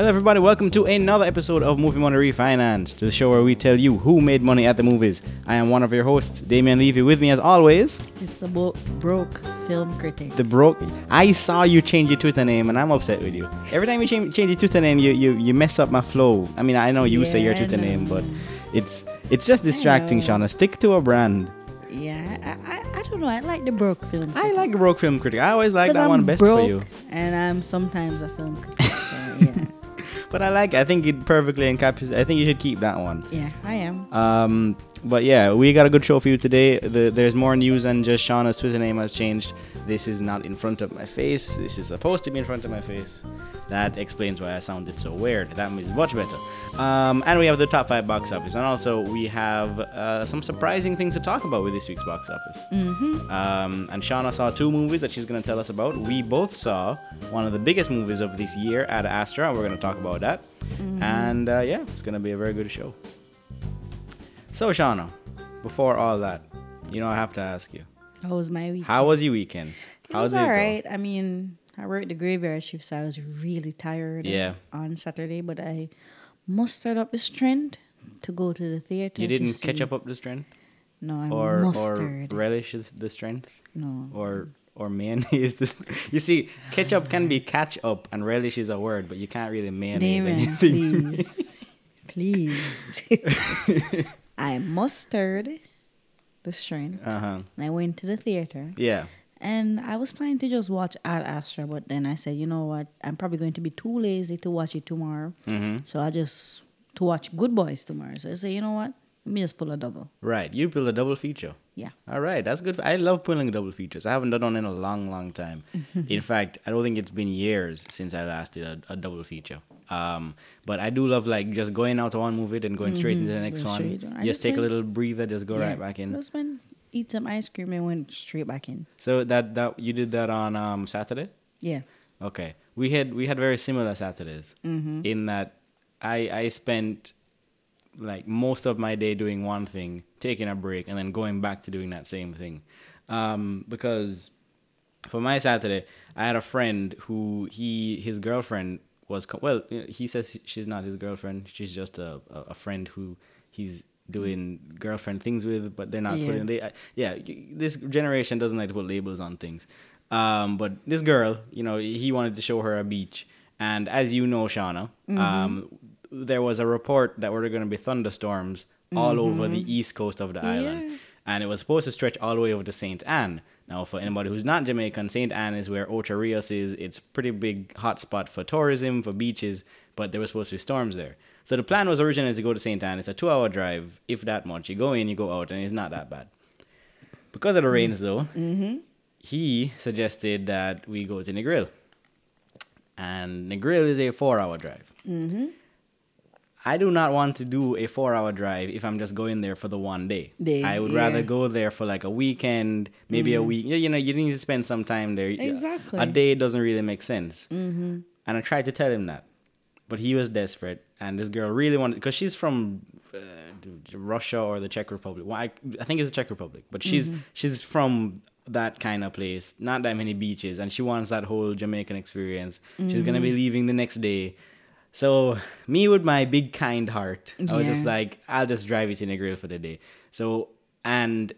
Hello, everybody. Welcome to another episode of Movie Money Refinance, the show where we tell you who made money at the movies. I am one of your hosts, Damian Levy. With me, as always, It's the bo- broke film critic. the broke. I saw you change your Twitter name, and I'm upset with you. Every time you change, change your Twitter name, you, you you mess up my flow. I mean, I know you say your Twitter name, but it's it's just distracting. Shauna. Stick to a brand. yeah, I, I, I don't know. I like the broke film. I like broke film critic. I always like that I'm one best broke for you. and I'm sometimes a film critic. So yeah, But I like. I think it perfectly encapsulates. I think you should keep that one. yeah, I am. Um, but yeah, we got a good show for you today. The, there's more news than just Shauna's Twitter name has changed. This is not in front of my face. This is supposed to be in front of my face. That explains why I sounded so weird. That means much better. Um, and we have the top five box office, and also we have uh, some surprising things to talk about with this week's box office. Mm-hmm. Um, and Shauna saw two movies that she's going to tell us about. We both saw one of the biggest movies of this year, Ad Astra, and we're going to talk about that. And uh, yeah, it's going to be a very good show. So, Shauna, before all that, you know, I have to ask you, How was my week? how was your weekend? it How was it go? alright. I mean, I worked the graveyard shift, so I was really tired. Yeah. On Saturday, but I mustered up the strength to go to the theater. You didn't catch up up the strength, No, I or or relish the strength, no. or or mayonnaise. This you see, ketchup can be catch up, and relish is a word, but you can't really mayonnaise Damon, anything. please. please. I mustered the strength Uh huh. and I went to the theater Yeah. and I was planning to just watch Ad Astra, but then I said, you know what? I'm probably going to be too lazy to watch it tomorrow. Mm-hmm. So I just to watch Good Boys tomorrow. So I say, you know what? Let me just pull a double. Right. You build a double feature. Yeah. All right, that's good. I love pulling double features. I haven't done one in a long, long time. in fact, I don't think it's been years since I last did a, a double feature. Um, but I do love like just going out to one movie and going straight into the next Go one. straight. I Just just take a went- little breather, just go right back in. Just went eat some ice cream and went straight back in. So that that you did that on um, Saturday. Yeah. Okay, we had we had very similar Saturdays in that I I spent like most of my day doing one thing, taking a break, and then going back to doing that same thing. Um, because for my Saturday, I had a friend who he his girlfriend was co- well. He says she's not his girlfriend. She's just a a, friend who he's doing girlfriend things with, but they're not Yeah. putting. They, yeah, this generation doesn't like to put labels on things. Um, but this girl, you know, he wanted to show her a beach, and as you know, Shauna, um, there was a report that we were going to be thunderstorms all over the mm-hmm. east coast of the island Yeah. and it was supposed to stretch all the way over to St. Ann. Now, for anybody who's not Jamaican, St. Ann is where Ocho Rios is. It's a pretty big hotspot for tourism, for beaches, but there were supposed to be storms there. So the plan was originally to go to St. Ann. It's a two-hour drive, if that much. You go in, you go out, and it's not that bad. Because of the rains, mm. though, mm-hmm. he suggested that we go to Negril. And Negril is a four-hour drive. Mm-hmm. I do not want to do a four hour drive if I'm just going there for the one day. Day, I would yeah. rather go there for like a weekend, maybe a week. You know, you need to spend some time there. Exactly. A day doesn't really make sense. Mm-hmm. And I tried to tell him that. But he was desperate. And this girl really wanted, because she's from uh, Russia or the Czech Republic. Well, I, I think it's the Czech Republic. But she's she's from that kind of place, not that many beaches. And she wants that whole Jamaican experience. She's going to be leaving the next day. So me with my big kind heart, I was just like, I'll just drive it in to grill for the day. So and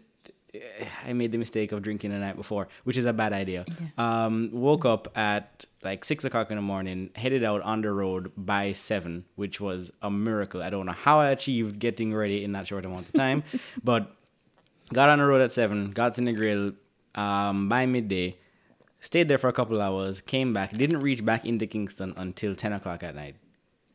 uh, I made the mistake of drinking the night before, which is a bad idea. Um, woke up at like six o'clock in the morning, headed out on the road by seven, which was a miracle. I don't know how I achieved getting ready in that short amount of time, but got on the road at seven, got to Negril um, by midday, stayed there for a couple hours, came back, didn't reach back into Kingston until ten o'clock at night.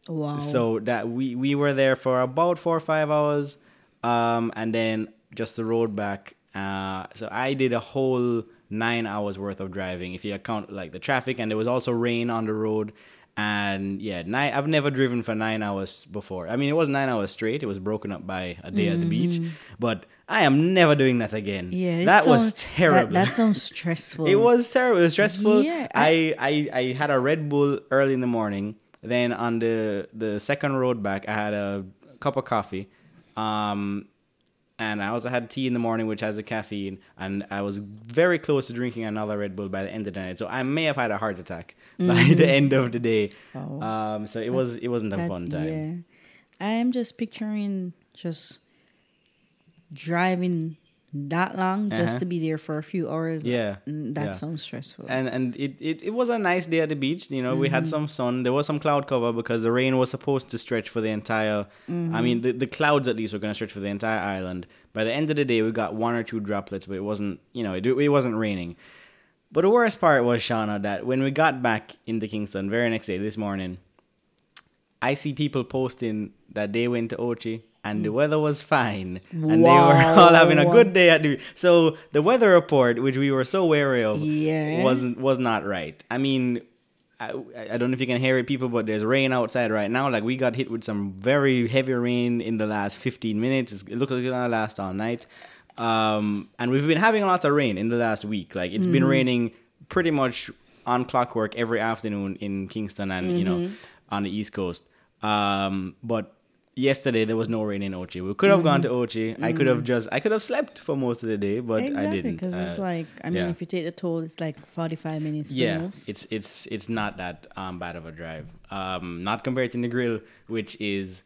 Wow. So that we we were there for about four or five hours, um, and then just the road back. Uh, so I did a whole nine hours worth of driving if you account like the traffic, and there was also rain on the road. And yeah, nine. I've never driven for nine hours before. I mean, it was nine hours straight. It was broken up by a day at the beach, but I am never doing that again. yeah. that was terrible. That, that sounds stressful. It was terrible. It was stressful. Yeah, I, I, I had a Red Bull early in the morning. Then on the the second road back, I had a cup of coffee. Um, and I also had tea in the morning, which has a caffeine, and I was very close to drinking another Red Bull by the end of the night. So I may have had a heart attack by the end of the day. Oh. Um, so it was it wasn't a That- fun time. Yeah. I am just picturing just driving that long just Uh-huh. to be there for a few hours. Yeah, Mm, That yeah. sounds stressful. and and it, it, it was a nice day at the beach. You know, we Mm-hmm. had some sun. There was some cloud cover because the rain was supposed to stretch for the entire. Mm-hmm. I mean, the, the clouds at least were going to stretch for the entire island. By the end of the day, we got one or two droplets, but it wasn't. You know, it, it wasn't raining. But the worst part was Shauna that when we got back into Kingston, very next day, this morning, I see people posting that they went to Ochi and the weather was fine and they were all having a good day at the so the weather report which we were so wary of Yeah. wasn't was not right. I mean I, I don't know if you can hear it people but there's rain outside right now. Like we got hit with some very heavy rain in the last 15 minutes. It's- it looks like it's gonna last all night. Um, and we've been having a lot of rain in the last week. Like it's been raining pretty much on clockwork every afternoon in kingston and you know on the east coast. Um, but yesterday there was no rain in Ochi. We could have gone to Ochi. I could have just I could have slept for most of the day, but I didn't. because it's Uh, like I mean, yeah. if you take the toll, it's like forty-five minutes. the yeah, most. it's it's it's not that um, bad of a drive. Um, not compared to Negril, which is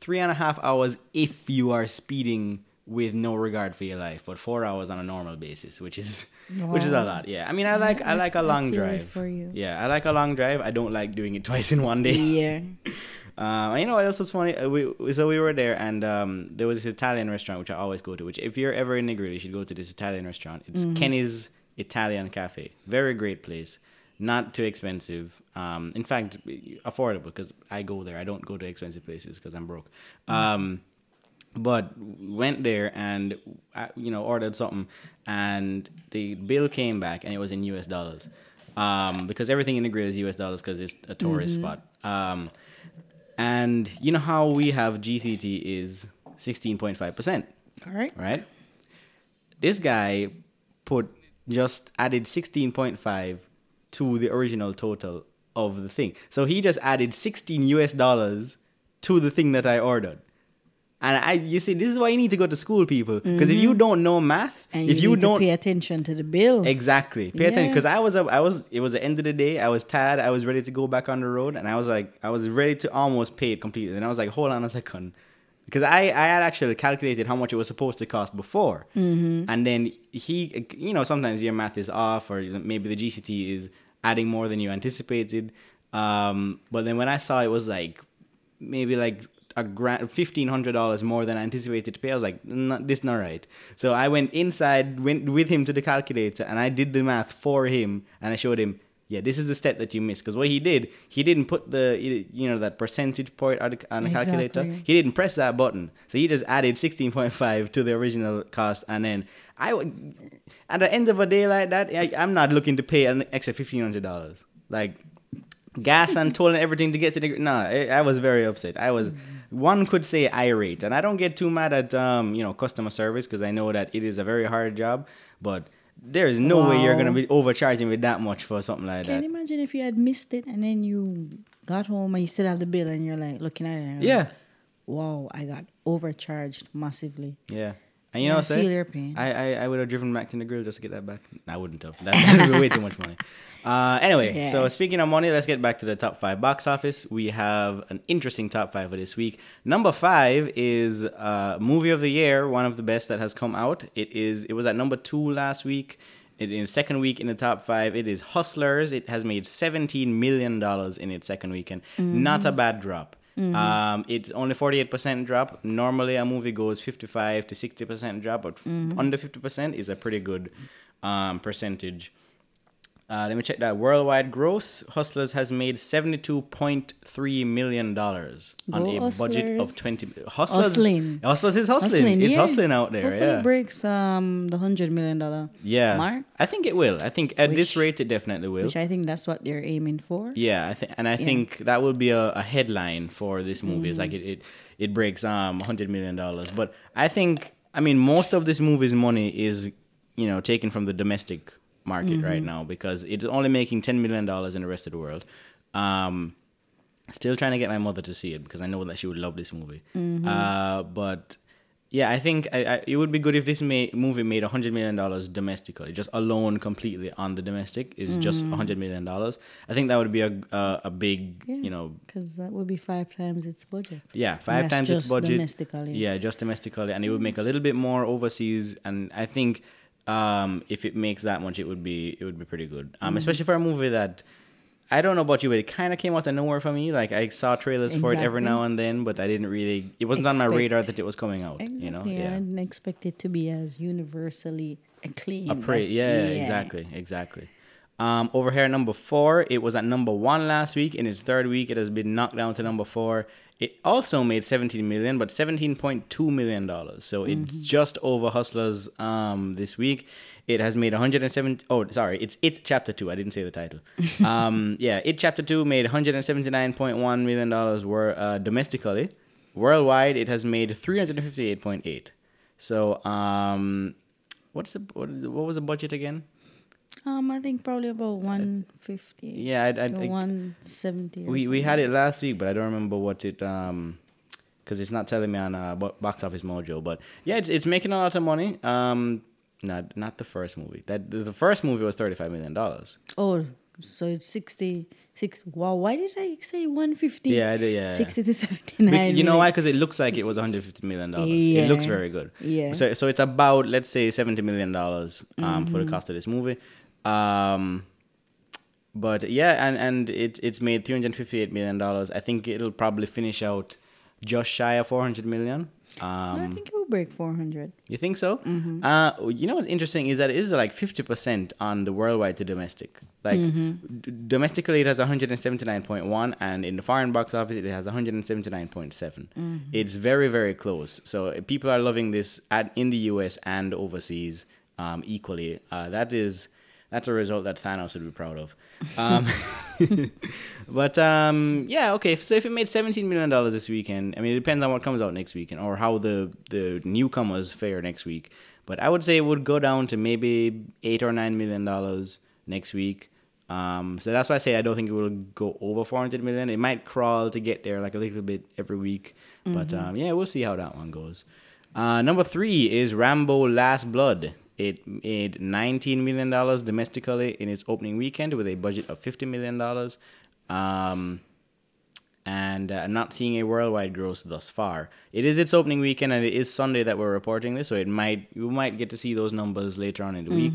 three and a half hours if you are speeding with no regard for your life, but four hours on a normal basis, which is which is a lot. Yeah, I mean, I like I I like a long drive. for you. Yeah, I like a long drive. I don't like doing it twice in one day. yeah. Um, you know what else was funny? Uh, we, so we were there, and um, there was this Italian restaurant which I always go to. Which, if you're ever in Negril, you should go to this Italian restaurant. It's Kenny's Italian Cafe. Very great place. Not too expensive. Um, in fact, affordable because I go there. I don't go to expensive places because I'm broke. Um, but went there and uh, you know ordered something, and the bill came back and it was in U.S. dollars. Um, because everything in the is U.S. dollars because it's a tourist spot. Um, and you know how we have GCT is 16.5%, Correct. right? This guy put just added 16.5 to the original total of the thing. So he just added 16 US dollars to the thing that I ordered. And I you see this is why you need to go to school people because if you don't know math, Mm-hmm. And if you, need don't to pay attention to the bill. Exactly. Pay attention because I was a, I was it was the end of the day. I was tired. I was ready to go back on the road, and I was like I was ready to almost pay it completely. And I was like, hold on a second, because I I had actually calculated how much it was supposed to cost before, Mm-hmm. and then he you know sometimes your math is off or maybe the GCT is adding more than you anticipated. Um, but then when I saw it was like maybe like a grand fifteen hundred dollars more than I anticipated to pay. I was like, this not right. So I went inside, went with him to the calculator, and I did the math for him, and I showed him, yeah, this is the step that you missed. Because what he did, he didn't put the you know that percentage point on the, the calculator. He didn't press that button, so he just added sixteen point five to the original cost, and then I at the end of a day like that, I, I'm not looking to pay an extra fifteen hundred dollars. Like gas and toll and everything to get to the no I, I was very upset i was one could say irate and i don't get too mad at um you know customer service because i know that it is a very hard job but there is no way you're gonna be overcharging me that much for something like Can that Can you imagine if you had missed it and then you got home and you still have the bill and you're like looking at it? Yeah like, wow, I got overcharged massively. yeah and you know I what I'm saying? feel your pain. I, I, I would have driven back to Negril just to get that back. I wouldn't have. That would be way too much money. Uh, anyway, so speaking of money, let's get back to the top five box office. We have an interesting top five for this week. Number five is uh, movie of the year, one of the best that has come out. It is. It was at number two last week. It, in the second week in the top five, it is Hustlers. It has made seventeen million dollars in its second weekend. Not a bad drop. Um, it's only 48% drop. Normally, a movie goes 55 to 60% drop, but f- under 50% is a pretty good um, percentage. Uh, let me check that. Worldwide gross, Hustlers has made $72.3 million on a budget of Hustlers. 20 Hustlers, Hustling. Hustlers is hustling. it's yeah. hustling out there. Hopefully yeah. it breaks um the hundred million dollar yeah. mark, I think it will. I think at this rate, it definitely will. which I think that's what they're aiming for. Yeah, I think, and I think that will be a, a headline for this movie. It's like it, it, it breaks um hundred million dollars. But I think, I mean, most of this movie's money is, you know, taken from the domestic market right now because it's only making ten million dollars in the rest of the world. Um, still trying to get my mother to see it because I know that she would love this movie. Uh, but Yeah, I think I, I, it would be good if this may, movie made hundred million dollars domestically, just alone completely on the domestic is just Mm. hundred million dollars. I think that would be a a, a big, Yeah. you know, Because that would be five times its budget. yeah, five times its just budget. domestically. Yeah, just domestically, and it would make a little bit more overseas. And I think um, if it makes that much, it would be it would be pretty good. Um, especially for a movie that I don't know about you, but it kind of came out of nowhere for me. Like I saw trailers for it every now and then, but I didn't really. It wasn't on my radar that it was coming out. Exactly. You know, yeah. I didn't expect it to be as universally acclaimed. A pra- as- yeah, exactly, exactly. Um, over here, number four, it was at number one last week. In its third week, it has been knocked down to number four. It also made 17 million, but 17.2 million dollars. So it's just over Hustlers um, this week. It has made 107. Oh, sorry, it's it chapter two. I didn't say the title. um, yeah, it chapter two made 179.1 million dollars were uh, domestically. Worldwide, it has made 358.8. So, um, what's the what, what was the budget again? Um, I think probably about one fifty. Yeah, I, I, I- one seventy. we we had it last week, but I don't remember what it um, because it's not telling me on uh, Box Office Mojo. But yeah, it's it's making a lot of money. Um, not not the first movie. That the first movie was thirty five million dollars. Oh, so it's sixty six. Wow, why did I say one fifty? Yeah, I did, yeah. Sixty to seventy nine. You know why? Because it looks like it was 150 million dollars. Yeah. It looks very good. Yeah. So so it's about let's say 70 million dollars um, for the Mm-hmm. cost of this movie. Um, but yeah, and and it it's made 358 million dollars. I think it'll probably finish out just shy of 400 million. I Um, I think it will break four hundred. you think so? Mm-hmm. Uh, you know what's interesting is that it is like 50% on the worldwide to domestic. Like Mm-hmm. d- domestically, it has 179.1, and in the foreign box office, it has 179.7. Mm-hmm. It's very, very close. So uh, people are loving this at in the US and overseas um, equally. Uh, that is. That's a result that Thanos would be proud of. Um, but um, yeah, okay. So if it made seventeen million dollars this weekend, I mean, it depends on what comes out next weekend or how the the newcomers fare next week. But I would say it would go down to maybe eight or nine million dollars next week. Um, so that's why I say I don't think it will go over four hundred million. It might crawl to get there like a little bit every week. But um, yeah, we'll see how that one goes. Uh, number three is Rambo: Last Blood. It made $19 million domestically in its opening weekend with a budget of $50 million. Um, and uh, I'm not seeing a worldwide gross thus far. It is its opening weekend, and it is Sunday that we're reporting this, so it might you might get to see those numbers later on in the week.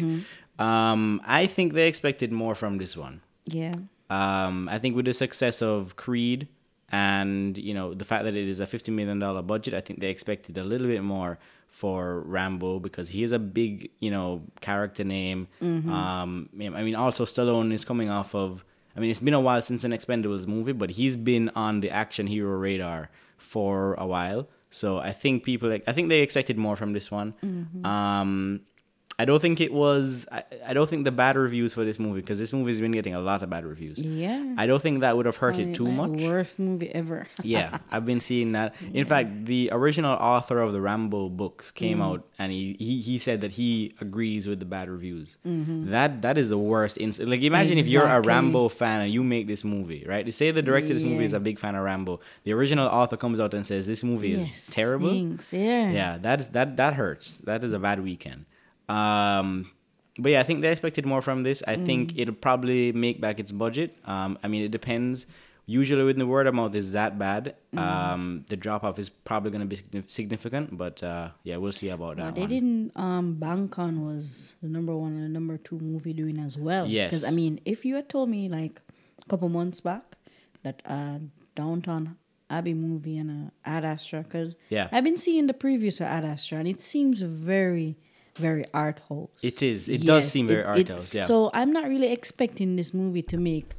Um, I think they expected more from this one. Yeah. Um, I think with the success of Creed and you know the fact that it is a fifty million dollar budget, I think they expected a little bit more for Rambo because he is a big you know character name. Um, I mean, also Stallone is coming off of. I mean, it's been a while since an Expendables movie, but he's been on the action hero radar for a while. So I think people, I think they expected more from this one. Um, I don't think it was. I, I don't think the bad reviews for this movie because this movie has been getting a lot of bad reviews. Yeah. I don't think that would have hurt it too much. Worst movie ever. yeah, I've been seeing that. In fact, the original author of the Rambo books came mm. out and he, he, he said that he agrees with the bad reviews. Mm-hmm. That that is the worst. Ins- like imagine if you're a Rambo fan and you make this movie, right? Say the director of this movie is a big fan of Rambo. The original author comes out and says this movie is Yes, terrible Thanks. Yeah. yeah that is that that hurts that is a bad weekend um but yeah i think they expected more from this. I think it'll probably make back its budget. Um i mean it depends. Usually when the word of mouth is that bad. Um the drop off is probably going to be significant but uh yeah we'll see about that What they didn't um bank on was the number one and the number two movie doing as well. Yes. Because I mean, if you had told me like a couple months back that uh Downton Abbey movie and uh, Ad Astra, because Yeah. I've been seeing the previews to Ad Astra and it seems very, very art house. It is. It does seem very art house, yeah. So I'm not really expecting this movie to make.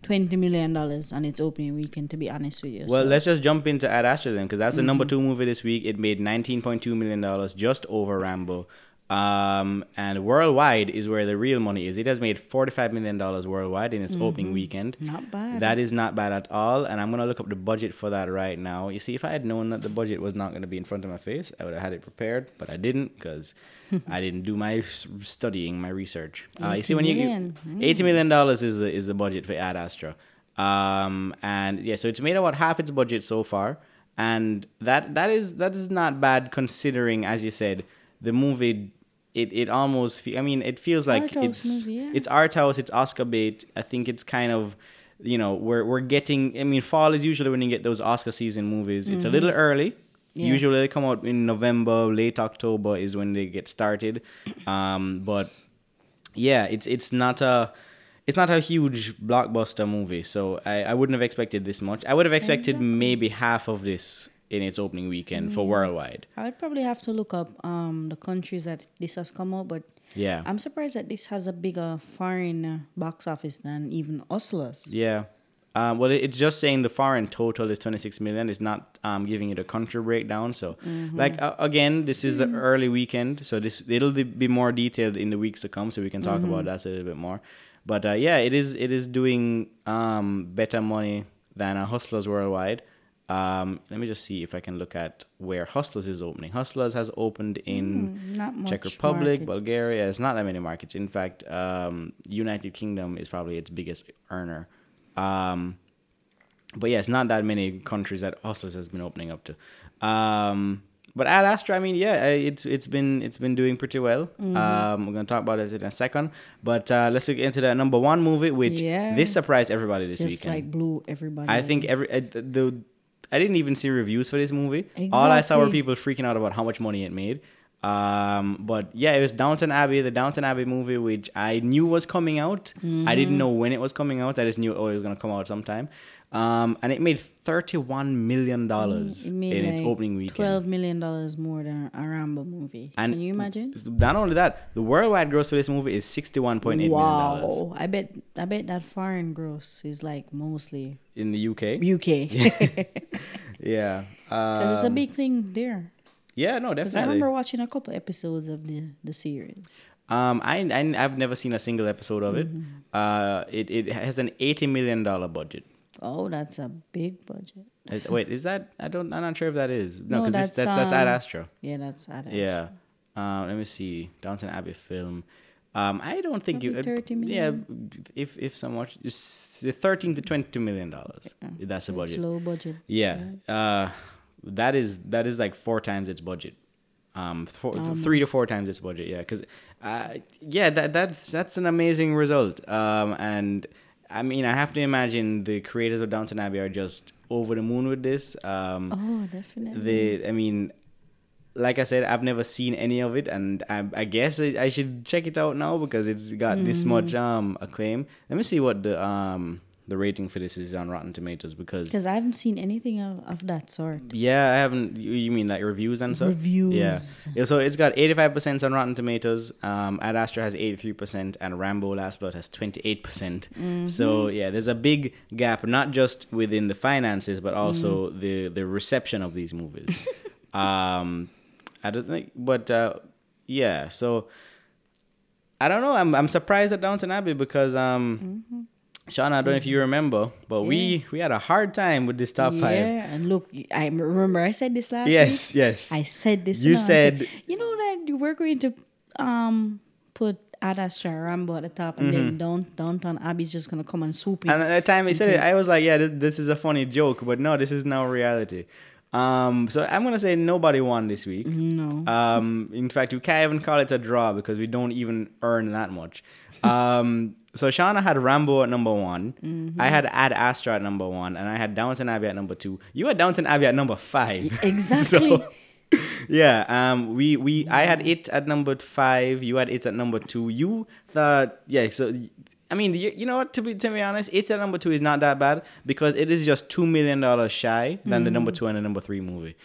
Twenty million dollars on its opening weekend, to be honest with you. Well, So- let's just jump into Ad Astra then, because that's the number Mm-hmm. two movie this week. It made nineteen point two million dollars, just over Rambo. Um, and worldwide is where the real money is. It has made forty five million dollars worldwide in its opening weekend. Mm-hmm. Not bad. That is not bad at all. And I'm gonna look up the budget for that right now. You see, if I had known that the budget was not gonna be in front of my face, I would have had it prepared, but I didn't because I didn't do my studying, my research. Uh, you see, when you million. eighty million dollars is the is the budget for Ad Astra. Um, and yeah, so it's made about half its budget so far. and that that is that is not bad considering, as you said, the movie. It, it almost fe- I mean it feels like it's movie, yeah. it's art house it's Oscar bait I think it's kind of you know we're we're getting I mean fall is usually when you get those Oscar season movies it's a little early Mm-hmm. Yeah. usually they come out in November late October is when they get started um but yeah, it's it's not a it's not a huge blockbuster movie, so I, I wouldn't have expected this much. I would have expected Exactly. maybe half of this in its opening weekend for worldwide. I would probably have to look up um the countries that this has come out, but Yeah. I'm surprised that this has a bigger foreign uh, box office than even Hustlers. Yeah. Um, well, it's just saying the foreign total is 26 million. It's not um, giving it a country breakdown. So, like uh, again, this is the early weekend, so this it'll be- more detailed in the weeks to come, so we can talk about that a little bit more. But uh, yeah, it is it is doing um, better money than uh, Hustlers worldwide. Um, let me just see if I can look at where Hustlers is opening. Hustlers has opened in much Czech Republic, markets. Bulgaria. It's not that many markets. In fact, um, United Kingdom is probably its biggest earner. Um, but yeah, it's not that many countries that Hustlers has been opening up to. Um, but Ad Astra, I mean, yeah, it's it's been it's been doing pretty well. Mm-hmm. Um, we're gonna talk about it in a second. But uh, let's look into the number one movie, which Yeah. this surprised everybody this Just weekend. like blew everybody. I think every uh, the, the I didn't even see reviews for this movie. All I saw were people freaking out about how much money it made. Um, but yeah, it was Downton Abbey, the Downton Abbey movie, which I knew was coming out. I didn't know when it was coming out. I just knew oh, it was gonna come out sometime. Um, and it made thirty-one million dollars It in made its opening weekend. Twelve million dollars more than a Rambo movie. And Can you imagine? Not only that, the worldwide gross for this movie is sixty-one point eight million dollars Wow, I bet I bet that foreign gross is like mostly in the UK. UK yeah, because Yeah, it's a um, big thing there. Yeah, no, definitely. Because I remember watching a couple episodes of the the series. Um, I, I I've never seen a single episode of it. Mm-hmm. Uh, it it has an eighty million dollar budget. Oh, that's a big budget. Uh, Wait, is that? I don't. I'm not sure if that is. No, No, because that's that's, that's Ad um, Astra. Yeah, that's Ad Astro. Yeah. Um, let me see. Downton Abbey film. Um, I don't think you. Probably 30 Yeah, if if so much, it's thirteen to twenty million dollars. That's the It's budget. low budget. Yeah. Uh, that is that is like four times its budget. Um, four, three to four times its budget. Yeah, because uh, yeah, that that's that's an amazing result. Um, and I mean, I have to imagine the creators of Downton Abbey are just over the moon with this. Um, Oh, definitely. they, I mean, like I said, I've never seen any of it, and I, I guess I, I should check it out now because it's got this Mm-hmm. much um acclaim. Let me see what the um the rating for this is on Rotten Tomatoes because Because I haven't seen anything of, of that sort. yeah, I haven't. You, you mean like reviews and stuff? Reviews. Yeah. yeah. So it's got eighty five percent on Rotten Tomatoes. Um, Ad Astra has eighty three percent, and Rambo: Last Blood has twenty eight percent. So yeah, there's a big gap, not just within the finances, but also the the reception of these movies. um, I don't think, but uh, yeah. So I don't know. I'm I'm surprised at Downton Abbey because um. Sean, I don't know if you remember, but we we had a hard time with this top yeah, five. and look, I remember I said this last Yes, week. yes. Yes. I said this. You said- you know that we're going to um put Ad Astra Rambo at the top, and then down Downton Abbey's just gonna come and swoop in. Mm-hmm. And at the time he said it, I was like, yeah, this, this is a funny joke, but no, this is now reality. Um, so I'm gonna say nobody won this week. no, Um, in fact, we can't even call it a draw because we don't even earn that much. Um, so Shauna had Rambo at number one. Mm-hmm. I had Ad Astra at number one, and I had Downton Abbey at number two. You had Downton Abbey at number five. exactly. So, yeah. Um. We we I had it at number five. You had it at number two. You thought yeah. So I mean, you, you know what? To be to be honest, it at number two is not that bad because it is just two million dollars shy than the number two and the number three movie.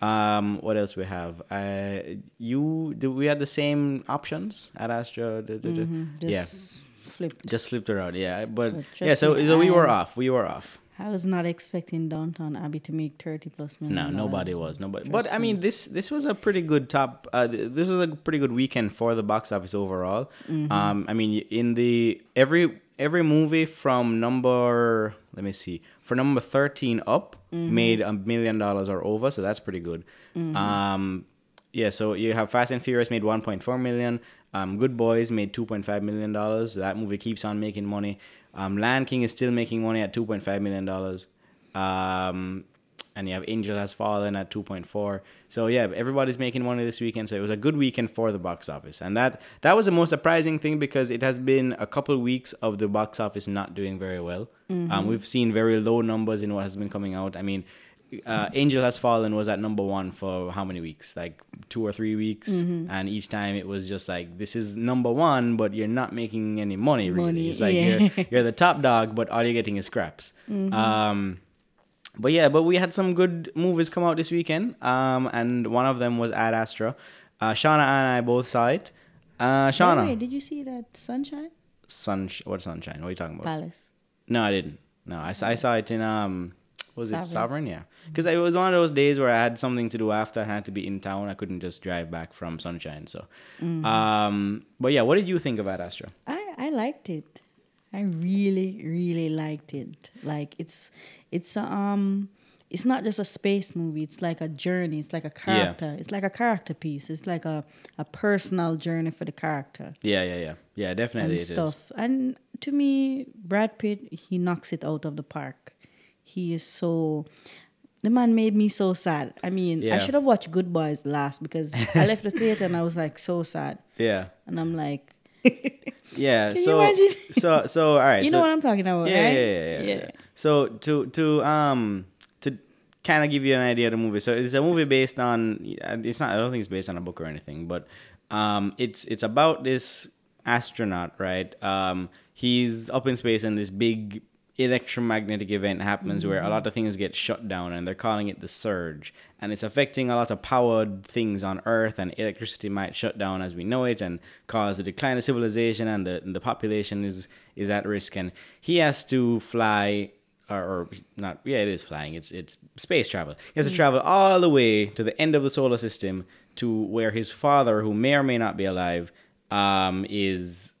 Um. What else we have? Uh. You do we had the same options Ad Astra? Da. Yeah. just flip. Just flipped around. Yeah. But, But yeah. So me, so we were off. We were off. I was not expecting Downton Abbey to make thirty plus million. No, nobody was. Nobody. But I mean, this this was a pretty good top. Uh, this was a pretty good weekend for the box office overall. Mm-hmm. Um, I mean, in the every every movie from number let me see for number thirteen up Mm-hmm. made a million dollars or over, so that's pretty good. Um, yeah. So you have Fast and Furious made one point four million. Um, Good Boys made two point five million dollars. That movie keeps on making money. Um, Lion King is still making money at two point five million dollars. Um, and you have Angel Has Fallen at 2.4. So yeah, everybody's making money this weekend. So it was a good weekend for the box office, and that that was the most surprising thing because it has been a couple of weeks of the box office not doing very well. Um, we've seen very low numbers in what has been coming out. I mean. Uh, Angel Has Fallen was at number one for how many weeks? Like two or three weeks, and each time it was just like this is number one, but you're not making any money. Really, Money, it's like yeah. you're you're the top dog, but all you're getting is scraps. Um, but yeah, but we had some good movies come out this weekend. Um, and one of them was Ad Astra. Uh, Shauna and I both saw it. Uh, Shauna, way, did you see that Sunshine Sun, what sunshine? What are you talking about? Palace? No, I didn't. No, I, I saw it in um, was it Sovereign. Sovereign? Yeah, because it was one of those days where I had something to do after. I had to be in town. I couldn't just drive back from Sunshine. So, um, but yeah, what did you think about Ad Astra? I I liked it. I really really liked it. Like it's it's a, um it's not just a space movie. It's like a journey. It's like a character. It's like a character piece. It's like a a personal journey for the character Yeah, yeah, yeah, yeah. Definitely, and it is. stuff. And to me, Brad Pitt he knocks it out of the park. He is so. The man made me so sad. I mean, Yeah. I should have watched Good Boys last because I left the theater and I was like so sad. Yeah, And I'm like, yeah. Can you so, imagine? so, so, all right. you so, know what I'm talking about, yeah, right? yeah, yeah, yeah, yeah. So to to um to kind of give you an idea of the movie. So it's a movie based on. It's not. I don't think it's based on a book or anything, but um, it's it's about this astronaut, right? Um, he's up in space and this big electromagnetic event happens where a lot of things get shut down and they're calling it the surge. And it's affecting a lot of powered things on earth and electricity might shut down as we know it and cause a decline of civilization and the, the population is is at risk. And he has to fly or, or not yeah it is flying. It's it's space travel. He has to travel all the way to the end of the solar system to where his father who may or may not be alive um, is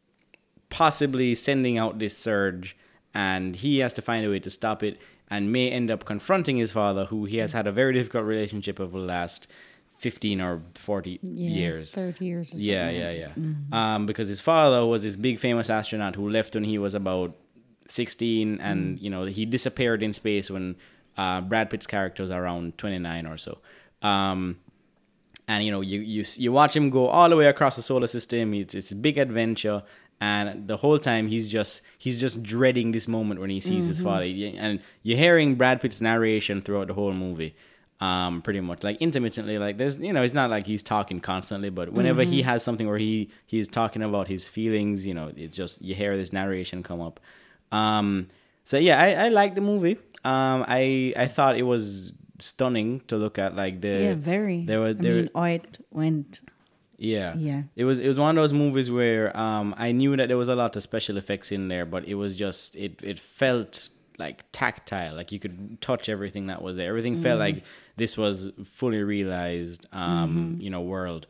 possibly sending out this surge and he has to find a way to stop it and may end up confronting his father who he has had a very difficult relationship over the last 15 or 40 Yeah, years 30 years. Or something yeah, yeah, yeah. Mm-hmm. Um, because his father was this big famous astronaut who left when he was about 16, and Mm. you know he disappeared in space when uh, Brad Pitt's character was around 29 or so. Um, and you know you you you watch him go all the way across the solar system. It's it's a big adventure, and the whole time he's just he's just dreading this moment when he sees his father. And you're hearing Brad Pitt's narration throughout the whole movie, um, pretty much like intermittently. Like there's you know it's not like he's talking constantly, but whenever he has something where he he's talking about his feelings, you know, it's just you hear this narration come up. Um, so yeah, I I like the movie. Um, I I thought it was stunning to look at. Like the yeah, very. there were I mean, it went. Yeah. Yeah. It was it was one of those movies where um I knew that there was a lot of special effects in there, but it was just it it felt like tactile, like you could touch everything that was there. Everything felt like this was fully realized um you know world.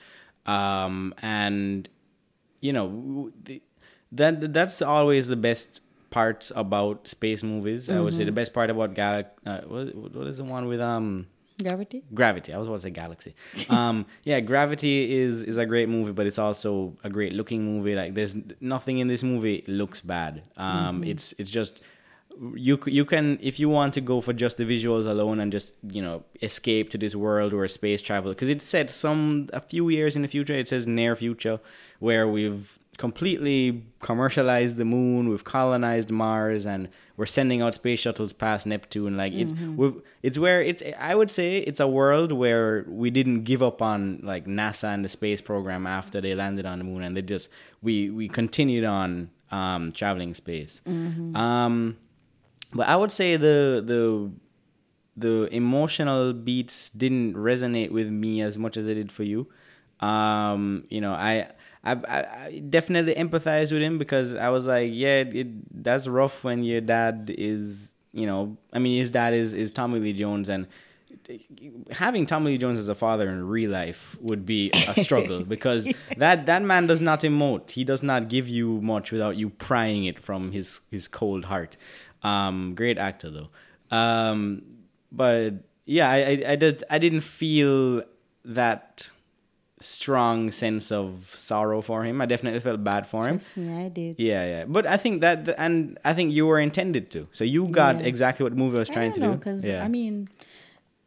Um and you know the, that that's always the best parts about space movies. I would say the best part about Gal uh, what, what is the one with um Gravity? Gravity. I was about to say Galaxy. Um, yeah, Gravity is is a great movie, but it's also a great looking movie. Like there's nothing in this movie looks bad. Um, it's it's just you you can if you want to go for just the visuals alone and just you know escape to this world or space travel because it's set some a few years in the future. It says near future where we've completely commercialized the moon we've colonized mars and we're sending out space shuttles past neptune like it's we've, it's where it's i would say it's a world where we didn't give up on like nasa and the space program after they landed on the moon and they just we we continued on um traveling space. Um but i would say the the the emotional beats didn't resonate with me as much as it did for you. Um, you know, I, I, I I definitely empathize with him because I was like, yeah, it that's rough when your dad is, you know, I mean, his dad is is Tommy Lee Jones, and having Tommy Lee Jones as a father in real life would be a struggle because that that man does not emote. He does not give you much without you prying it from his his cold heart. Um, great actor though. Um, but yeah, I, I, I just I didn't feel that strong sense of sorrow for him. I definitely felt bad for him. Me, I did. Yeah, yeah. But I think that, and I think you were intended to. So you got Yeah. exactly what the movie was I trying to know do. because yeah. I mean,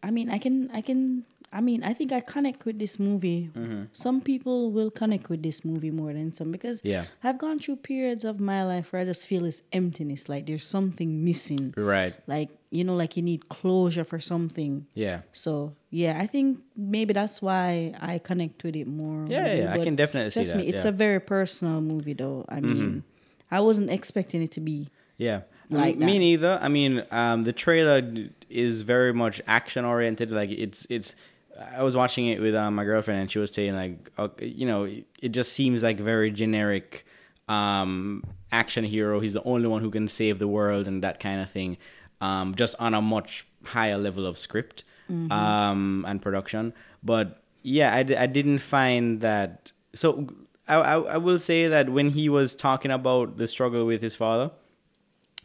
I mean, I can, I can, I mean, I think I connect with this movie. Mm-hmm. Some people will connect with this movie more than some because Yeah. I've gone through periods of my life where I just feel this emptiness, like there's something missing. Right. Like, you know, like you need closure for something. Yeah. So yeah, I think maybe that's why I connect with it more. Yeah, yeah, I can definitely see trust me, it's yeah. Mm-hmm. a very personal movie, though. I mean, I wasn't expecting it to be. Yeah. Like me that. neither. I mean, um, the trailer is very much action oriented. Like it's it's. I was watching it with um, my girlfriend, and she was saying like, uh, you know, it just seems like very generic um, action hero. He's the only one who can save the world and that kind of thing. Um, just on a much higher level of script um, and production. But yeah, I, d- I didn't find that. So I, I I will say that when he was talking about the struggle with his father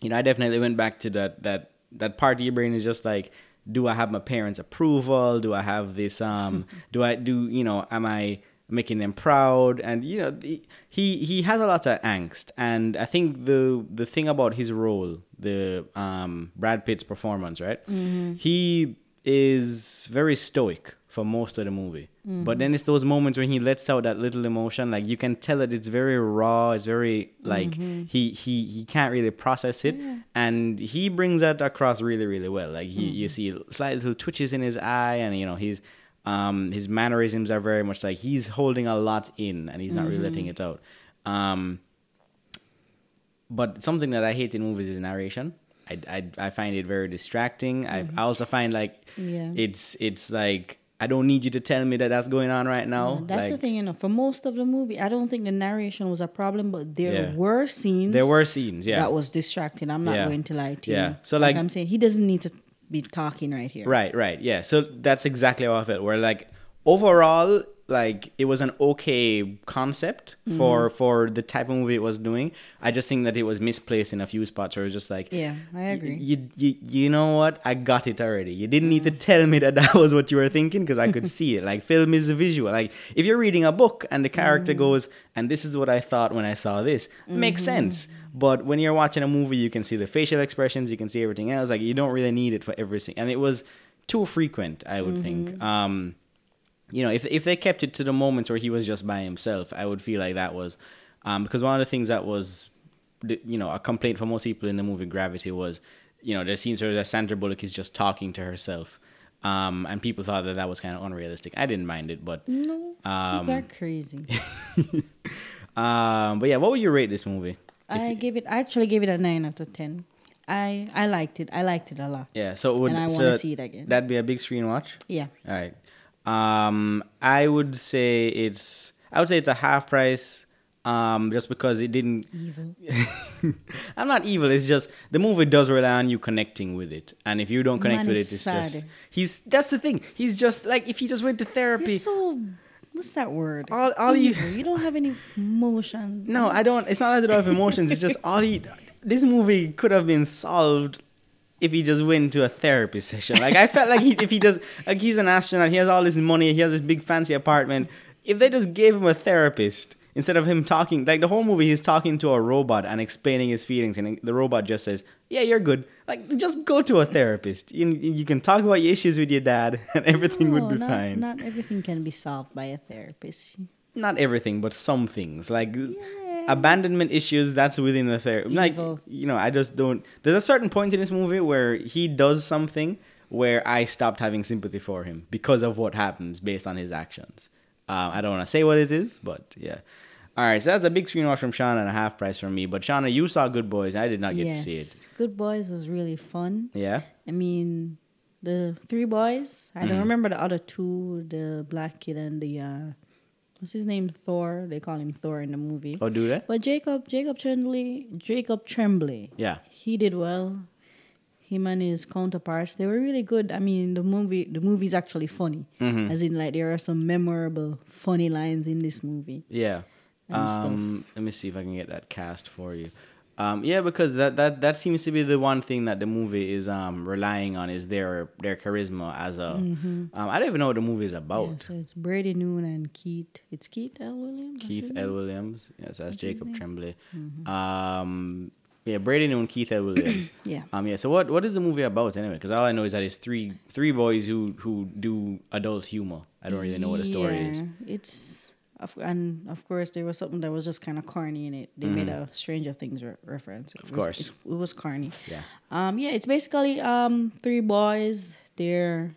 you know, I definitely went back to that that that part of your brain is just like, do I have my parents' approval? Do I have this? Um, do I do you know? Am I making them proud? And you know, the, he he has a lot of angst, and I think the the thing about his role, the um Brad Pitt's performance, right? He is very stoic for most of the movie. Mm-hmm. But then it's those moments when he lets out that little emotion, like you can tell that it's very raw, it's very like mm-hmm. he he he can't really process it and he brings that across really really well. Like he you mm-hmm. see slight little twitches in his eye and you know he's um his mannerisms are very much like he's holding a lot in and he's not really letting it out. Um but something that I hate in movies is narration. I, I, I find it very distracting. I I also find like Yeah. it's it's like I don't need you to tell me that that's going on right now. That's the thing, you know. For most of the movie, I don't think the narration was a problem, but there Yeah. were scenes. There were scenes, yeah. that was distracting. I'm not Yeah. going to lie to you. Yeah. So, like- I'm saying, he doesn't need to be talking right here. Right, right, yeah. So that's exactly how I felt. Where like overall, like it was an okay concept for Mm-hmm. for the type of movie it was doing. I just think that it was misplaced in a few spots where it was just like, Yeah, I agree. You, you, you know what? I got it already. You didn't need to tell me that that was what you were thinking because I could see it. Like film is a visual. Like if you're reading a book and the character goes, and this is what I thought when I saw this, makes sense. But when you're watching a movie, you can see the facial expressions, you can see everything else. Like you don't really need it for everything, and it was too frequent. I would think. Um, you know, if if they kept it to the moments where he was just by himself, I would feel like that was, um, because one of the things that was, you know, a complaint for most people in the movie Gravity was, you know, there scenes where Sandra Bullock is just talking to herself, um, and people thought that that was kind of unrealistic. I didn't mind it, but, No, Um, people are crazy. um, but yeah, what would you rate this movie? I gave it. I actually gave it a nine out of ten. I I liked it. I liked it a lot. Yeah, so would And I so wanna see it again. That'd be a big screen watch. Yeah. All right. Um, I would say it's I would say it's a half price. Um, just because it didn't. Evil. I'm not evil. It's just the movie does rely on you connecting with it, and if you don't connect Man with it, it's sad. just he's. That's the thing. He's just like if he just went to You're therapy. so. What's that word? All- all you- Evil. you don't have any emotion. No, I don't. It's not that I don't have emotions. It's just all he. This movie could have been solved if he just went to a therapy session. Like I felt like he, if he just like he's an astronaut, he has all this money, he has this big fancy apartment. If they just gave him a therapist instead of him talking, like the whole movie, he's talking to a robot and explaining his feelings, and the robot just says, "Yeah, you're good." Like just go to a therapist. You, you can talk about your issues with your dad, and everything would be not, fine. Not everything can be solved by a therapist. not everything, but some things like abandonment issues. That's within the therapy. Like you know, I just don't. There's a certain point in this movie where he does something where I stopped having sympathy for him because of what happens based on his actions. Um, I don't want to say what it is, but yeah. All right, so that's a big screen watch from Shauna and a half price from me. But Shauna, you saw Good Boys. I did not get to see it. Good Boys was really fun. Yeah. I mean, the three boys. I don't Mm. remember the other two, the black kid and the uh, what's his name? Thor. They call him Thor in the movie. Oh, do that? But Jacob, Jacob Tremblay, Jacob Tremblay. Yeah. He did well. Him and his counterparts, they were really good. I mean, the movie, the movie's actually funny, Mm-hmm. as in like there are some memorable, funny lines in this movie. Yeah. Um, let me see if I can get that cast for you. Um, yeah, because that, that that seems to be the one thing that the movie is um relying on is their their charisma as a. Um, I don't even know what the movie is about. Yeah, so it's Brady Noon and Keith. It's Keith L. Williams. Keith L. Williams. Yes, that's Jacob Tremblay. Mm-hmm. Um, Yeah, Brady and Keith L. Williams. Yeah. Um. Yeah. So what what is the movie about anyway? Because all I know is that it's three three boys who who do adult humor. I don't really know what the story is. It's of- and of course there was something that was just kind of corny in it. They made a Stranger Things re- reference. It Mm-hmm. Of was- course. it's- it was corny. Yeah. Um, yeah, it's basically um three boys. They're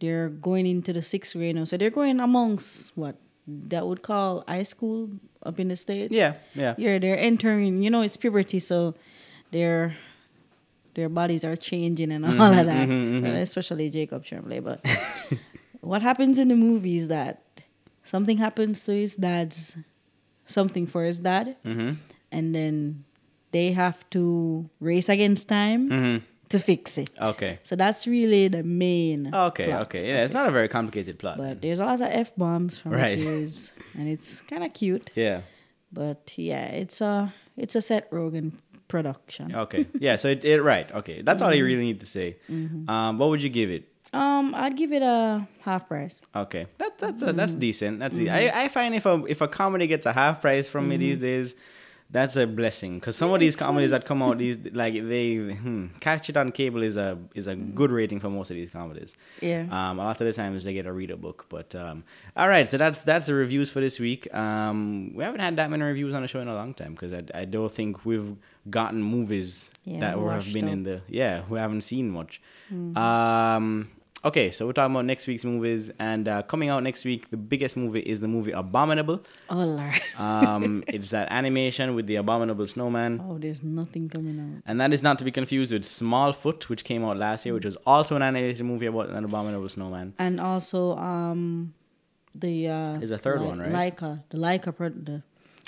they're going into the sixth grade now, so they're going amongst what that would call high school up in the states. Yeah. Yeah. Yeah, they're entering. You know, it's puberty, so their their bodies are changing and all Mm-hmm, of that. Uh, Especially Jacob Tremblay. But what happens in the movie is that something happens to his dad's something for his dad, Mm-hmm. and then they have to race against time Mm-hmm. to fix it. Okay. So that's really the main. Okay. plot Okay. Yeah. It's it. not a very complicated plot. But there's a lot of f bombs from Right. kids, and it's kind of cute. yeah. But yeah, it's a it's a Seth Rogen production. Okay. Yeah. So it, it right. Okay. That's all you Mm-hmm. really need to say. Um. What would you give it? Um, I'd give it a half price. Okay, that, that's a, Mm-hmm. that's decent. That's de- I, I find if a if a comedy gets a half price from me these Mm-hmm. days, that's a blessing. Because some of these comedies that come out these like they hmm, catch it on cable is a is a good rating for most of these comedies. Yeah. Um, a lot of the times they get a read a book, but um, all right. So that's that's the reviews for this week. Um, we haven't had that many reviews on the show in a long time because I, I don't think we've gotten movies Yeah, that have been in the yeah we haven't seen much. Mm-hmm. Um, okay, so we're talking about next week's movies, and uh, coming out next week, the biggest movie is the movie Abominable. Oh Lord. Um, it's that animation with the Abominable Snowman. oh, there's nothing coming out. And that is not to be confused with Smallfoot, which came out last year, which was also an animated movie about an abominable snowman. And also, um, the uh, There's a third one, right? Laika, the Laika, pro- the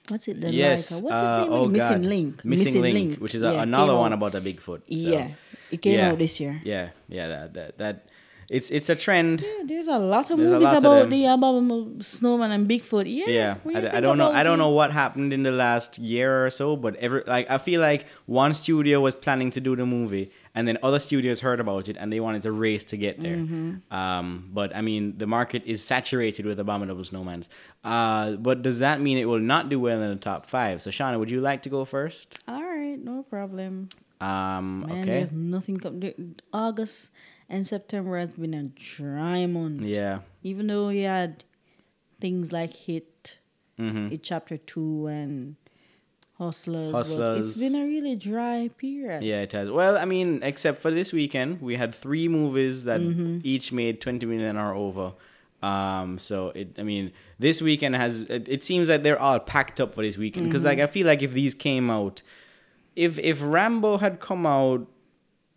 what's it? The yes. Laika. What's his uh, name? oh Missing God. Link. Missing, Link, which is a, Yeah, another one out- about a Bigfoot. So, Yeah, it came yeah. out this year. Yeah, yeah, that, that, that it's it's a trend. Yeah, there's a lot of There's movies lot about them. the abominable snowman and Bigfoot. Yeah, Yeah, when I, I don't know. I don't know what happened in the last year or so, but every like I feel like one studio was planning to do the movie, and then other studios heard about it and they wanted to race to get there. Mm-hmm. Um, but I mean, the market is saturated with abominable snowmans. Uh, but does that mean it will not do well in the top five? So, Shauna, would you like to go first? All right, no problem. Um, Man, okay. there's nothing. Com- August and September has been a dry month. Yeah. Even though we had things like It, Mm-hmm. It Chapter Two, and Hustlers, Hustlers. it's been a really dry period. Yeah, it has. Well, I mean, except for this weekend, we had three movies that Mm-hmm. each made 20 million or over. Um, so it, I mean, this weekend has. It, it seems like they're all packed up for this weekend because, Mm-hmm. like, I feel like if these came out, if if Rambo had come out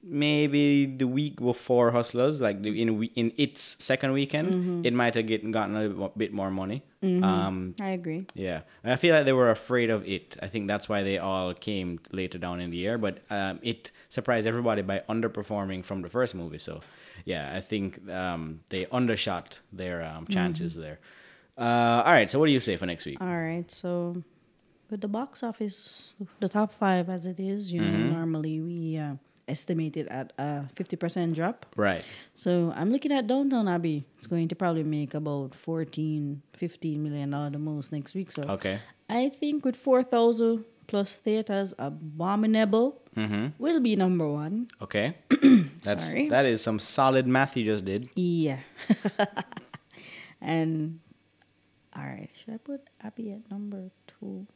maybe the week before Hustlers, like the, in in its second weekend, Mm-hmm. it might have get, gotten a bit- more money. Um, I agree. yeah, I feel like they were afraid of it. I think that's why they all came later down in the year. But um, it surprised everybody by underperforming from the first movie. So, yeah, I think um, they undershot their um, chances there. Uh, all right, so what do you say for next week? All right, so with the box office, the top five as it is, you know, Mm-hmm. normally we uh, estimate it at a fifty percent drop. Right. So I'm looking at Downtown Abbey. It's going to probably make about 14, 15 million dollars the most next week. So Okay. I think with four thousand plus theaters, Abominable Mm-hmm. will be number one. Okay. That's Sorry. that is some solid math you just did. Yeah. and all right, should I put Abbey at number two?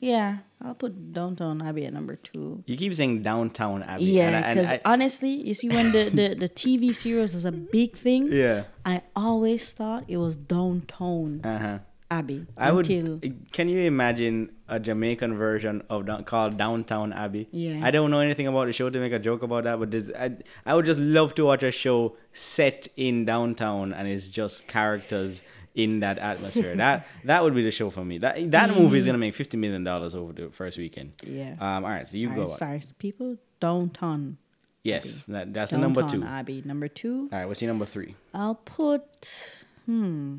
Yeah, I'll put Downtown Abbey at number two. You keep saying downtown Abbey. Yeah, and and because I- honestly, you see, when the, the, the TV series is a big thing, yeah. I always thought it was Downtown Uh huh. Abbey. I would. until, Can you imagine a Jamaican version of down, called Downtown Abbey? Yeah. I don't know anything about the show to make a joke about that, but this, I I would just love to watch a show set in downtown and it's just characters in that atmosphere. that that would be the show for me. That that movie is gonna make fifty million dollars over the first weekend. Yeah. Um. All right. So you All go. right, sorry, people, Downtown. Yes. That, that's the number two. Abbey. Number two, All right. What's your number three? I'll put, hmm,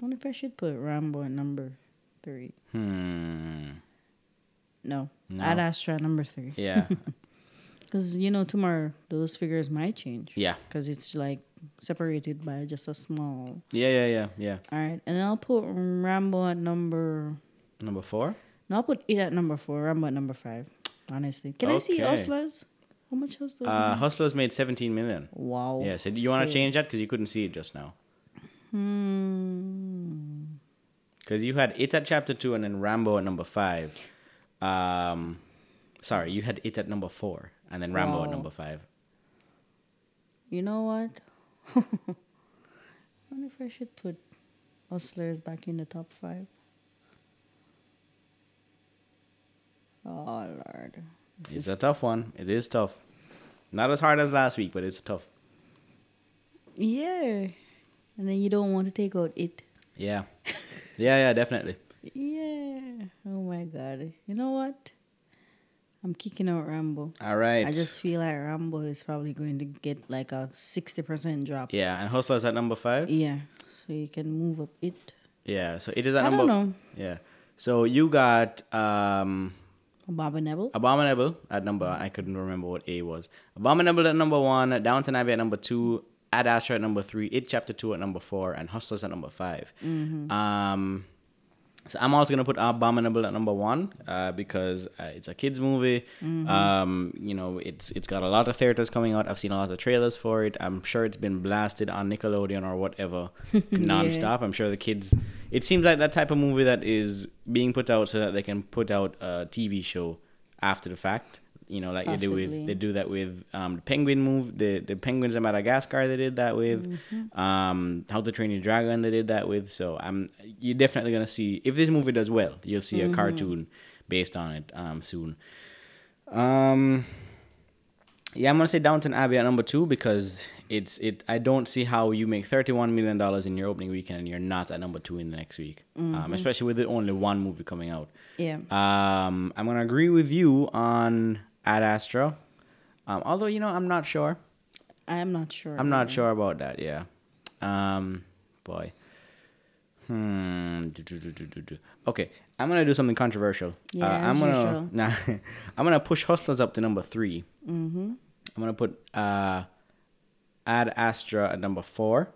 I wonder if I should put Rambo at number three. Hmm. No, No. Ad Astra number three. Yeah. Because, you know, tomorrow those figures might change. yeah. Because it's like separated by just a small. Yeah. Yeah. Yeah. Yeah. All right. And I'll put Rambo at number. Number four. No, I'll put it at number four, Rambo at number five. Honestly, can I see Hustlers? How much Hustlers? Uh, made? Hustlers made 17 million. wow. Yeah, so do you want to Okay. change that? Because you couldn't see it just now. Hmm. Because you had it at chapter two and then Rambo at number five. Um, sorry, you had it at number four and then Rambo at number five. You know what? I wonder if I should put Hustlers back in the top five. Oh Lord. This It's is- a tough one. It is tough. Not as hard as last week, but it's tough. yeah. And then you don't want to take out it. Yeah. Yeah, yeah, definitely. Yeah. Oh my god. You know what? I'm kicking out Rambo. All right. I just feel like Rambo is probably going to get like a sixty percent drop. Yeah, and Hustlers at number five. Yeah. So you can move up it. Yeah, so it is at I number. don't know. Yeah. So you got um Abominable. Abominable at number. I couldn't remember what A was. Abominable at number one. Downton Abbey at number two. Ad Astra at number three. It Chapter Two at number four, and Hustlers at number 5 Um, so I'm also gonna put Abominable at number one uh, because uh, it's a kids movie. Um, you know, it's it's got a lot of theaters coming out. I've seen a lot of trailers for it. I'm sure it's been blasted on Nickelodeon or whatever nonstop. I'm sure the kids. It seems like that type of movie that is being put out so that they can put out a TV show after the fact. You know, like they do with they do that with um, the Penguin move, the the Penguins in Madagascar. They did that with um, How to Train Your Dragon. They did that with. So I'm you're definitely gonna see if this movie does well, you'll see a cartoon based on it um, soon. Um, yeah, I'm gonna say Downton Abbey at number two because it's it. I don't see how you make thirty one million dollars in your opening weekend and you're not at number two in the next week, um, especially with the only one movie coming out. Yeah. Um, I'm gonna agree with you on Ad Astra. um, although you know I'm not sure. I am not sure. I'm not sure about that. Yeah. Um, boy. Hmm. Okay, I'm gonna do something controversial. Yeah, uh, I'm gonna usual. nah, I'm gonna push Hustlers up to number 3 Mm-hmm. I'm gonna put uh, Ad Astra at number four,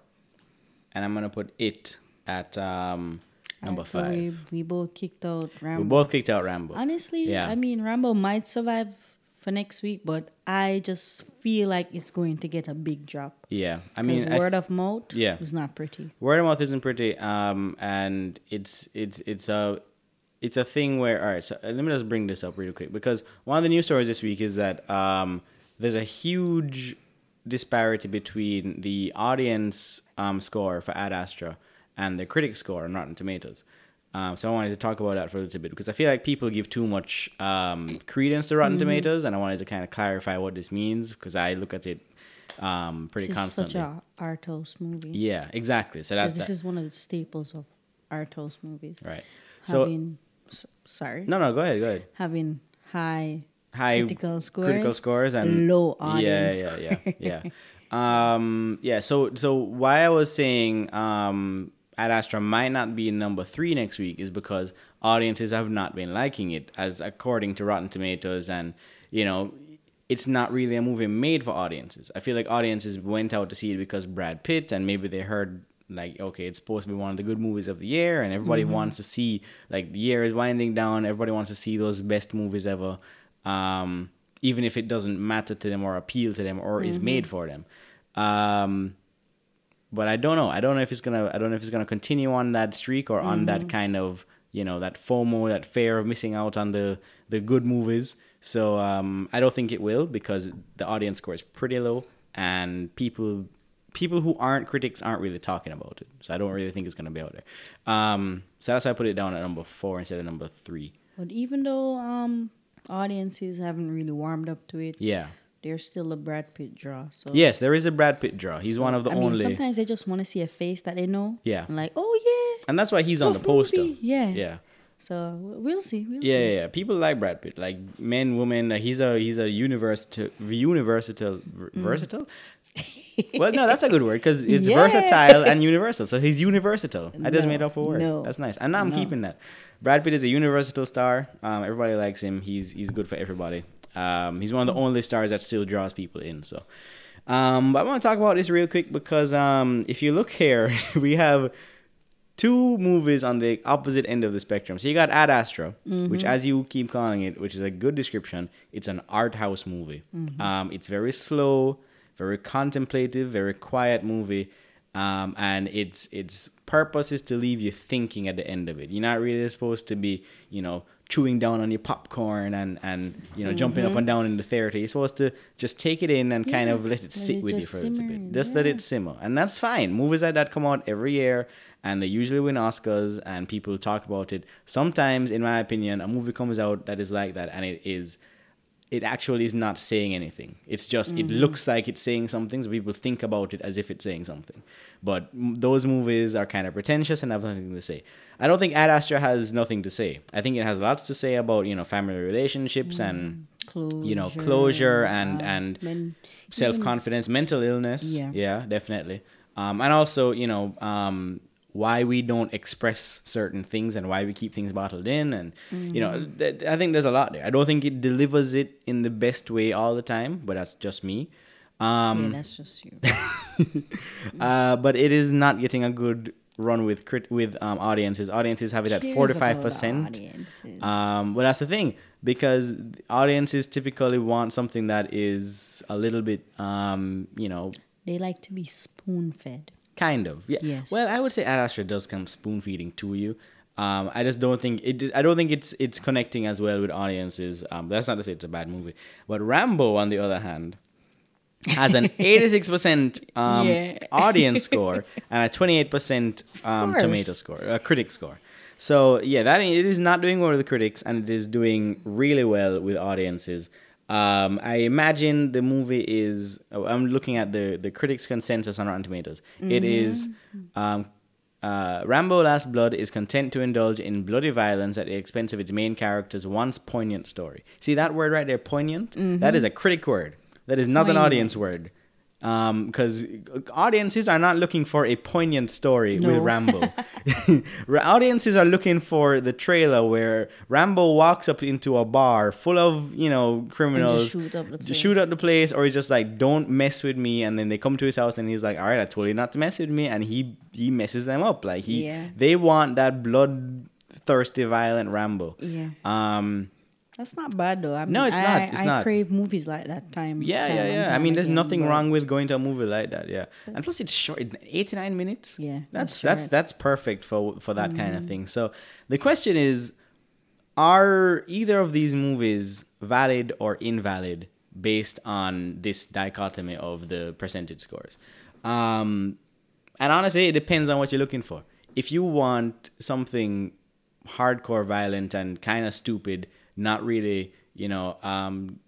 and I'm gonna put it at um, number Alright, so five. we, we both kicked out Rambo. we both kicked out Rambo. Honestly, Yeah. I mean, Rambo might survive for next week, but I just feel like it's going to get a big drop. yeah, I mean, I word of mouth yeah. was not pretty. word of mouth isn't pretty um and it's it's it's a it's a thing where all right so uh, let me just bring this up real quick because one of the news stories this week is that um there's a huge disparity between the audience um score for ad astra and the critic score on rotten tomatoes um, so I wanted to talk about that for a little bit because I feel like people give too much um, credence to Rotten Tomatoes, and I wanted to kind of clarify what this means because I look at it um, pretty This is constantly. such a art house movie. yeah, exactly. So that's this that. is one of the staples of art house movies. right. So Having, s- sorry, No, no, go ahead, go ahead. having high High critical scores, critical scores and low audience. Yeah, yeah, yeah, yeah. um, yeah. So, so why I was saying um, Ad Astra might not be number three next week is because audiences have not been liking it, as according to Rotten Tomatoes, and you know. It's not really a movie made for audiences. I feel like audiences went out to see it because Brad Pitt, and maybe they heard like, okay, it's supposed to be one of the good movies of the year, and everybody wants to see like the year is winding down. Everybody wants to see those best movies ever um, even if it doesn't matter to them or appeal to them or is made for them. Um, but I don't know. I don't know if it's gonna. I don't know if it's gonna continue on that streak or on that kind of you know that FOMO, that fear of missing out on the the good movies. So um, I don't think it will because the audience score is pretty low and people people who aren't critics aren't really talking about it. So I don't really think it's gonna be out there. Um, so that's why I put it down at number four instead of number three. But even though um audiences haven't really warmed up to it, Yeah. There's still a Brad Pitt draw. So Yes, there is a Brad Pitt draw. He's one of the I mean, only. sometimes they just want to see a face that they know. Yeah. And like, oh yeah. and that's why he's on the poster. movie. Yeah. Yeah. So we'll see. We'll Yeah, see. yeah, yeah. People like Brad Pitt, like men, women. Like he's a he's a universal, universal, versatile. well, no, that's a good word because it's Mm. Yeah. versatile and universal. So he's universal. I just made up a word. no, That's nice, and now I'm no. keeping that. Brad Pitt is a universal star. Um, everybody likes him. He's he's good for everybody. Um, he's one of the only stars that still draws people in. So, um, but I want to talk about this real quick because um, if you look here, we have two movies on the opposite end of the spectrum. So you got Ad Astra, Mm-hmm. which, as you keep calling it, which is a good description, it's an art house movie. Mm-hmm. Um, it's very slow, very contemplative, very quiet movie. Um, and its its purpose is to leave you thinking at the end of it. You're not really supposed to be, you know, chewing down on your popcorn and and you know jumping up mm-hmm. and down in the theater. You're supposed to just take it in and kind of let it let sit it with you for a little bit. Just let yeah. it simmer, and that's fine. Movies like that come out every year, and they usually win Oscars, and people talk about it. Sometimes, in my opinion, a movie comes out that is like that, and it is. It actually is not saying anything. It's just it looks like it's saying something, so people think about it as if it's saying something. But m- those movies are kind of pretentious and have nothing to say. I don't think Ad Astra has nothing to say. I think it has lots to say about you know family relationships and Closure. you know closure and uh, and men- self confidence, mental illness. Yeah. definitely. Um, and also, you know, um, why we don't express certain things and why we keep things bottled in, and you know, th- I think there's a lot there. I don't think it delivers it in the best way all the time, but that's just me. Um, yeah, that's just you. uh, but it is not getting a good run with crit- with um, audiences. Audiences have it at Cares four to about five the percent. audiences. Um, but that's the thing because audiences typically want something that is a little bit, um, you know, they like to be spoon fed. Kind of. Yeah. Yes. Well, I would say Ad Astra does come spoon feeding to you. Um, I just don't think it. I don't think it's it's connecting as well with audiences. Um, that's not to say it's a bad movie, but Rambo, on the other hand, has an eighty six percent um Yeah. audience score and a twenty eight percent um tomato score, a critic score. So yeah, that it is not doing well with the critics, and it is doing really well with audiences. Um, I imagine the movie is. oh, I'm looking at the the critics' consensus on Rotten Tomatoes. It is. Um, uh, Rambo: Last Blood is content to indulge in bloody violence at the expense of its main character's once poignant story. See that word right there, poignant. That is a critic word. That is not an audience word. Because audiences are not looking for a poignant story with Rambo. Ra- audiences are looking for the trailer where Rambo walks up into a bar full of you know criminals, shoot up the just place. shoot up the place, or he's just like, "Don't mess with me," and then they come to his house and he's like, "All right, I told you not to mess with me," and he he messes them up. Like he, Yeah. they want that bloodthirsty, violent Rambo. Yeah. Um. That's not bad though. I mean, No, it's I, not, it's I not. crave movies like that time. Yeah, time yeah, yeah. I mean, there's again, nothing wrong with going to a movie like that. Yeah, and plus it's short, 89 minutes. Yeah, that's that's that's that's perfect for for that kind Mm. of thing. So the question is, are either of these movies valid or invalid based on this dichotomy of the percentage scores? Um, and honestly, it depends on what you're looking for. If you want something hardcore violent and kind of stupid, not really, you know, um,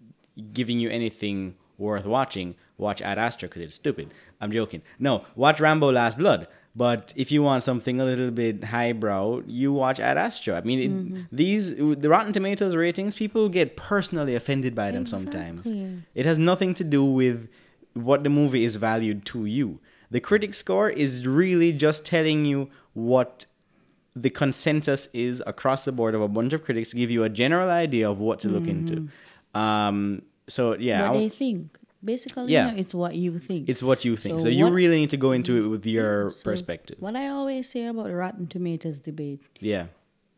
giving you anything worth watching, watch Ad Astra because it's stupid. I'm joking. No, watch Rambo Last Blood. But if you want something a little bit highbrow, you watch Ad Astra. I mean, it, these the Rotten Tomatoes ratings, people get personally offended by them sometimes. It has nothing to do with what the movie is valued to you. The critic score is really just telling you what the consensus is across the board of a bunch of critics to give you a general idea of what to look into. Um, so yeah, What they think. Basically, Yeah. it's what you think. it's what you think. So, So you really need to go into it with your So perspective. What I always say about the Rotten Tomatoes debate, Yeah,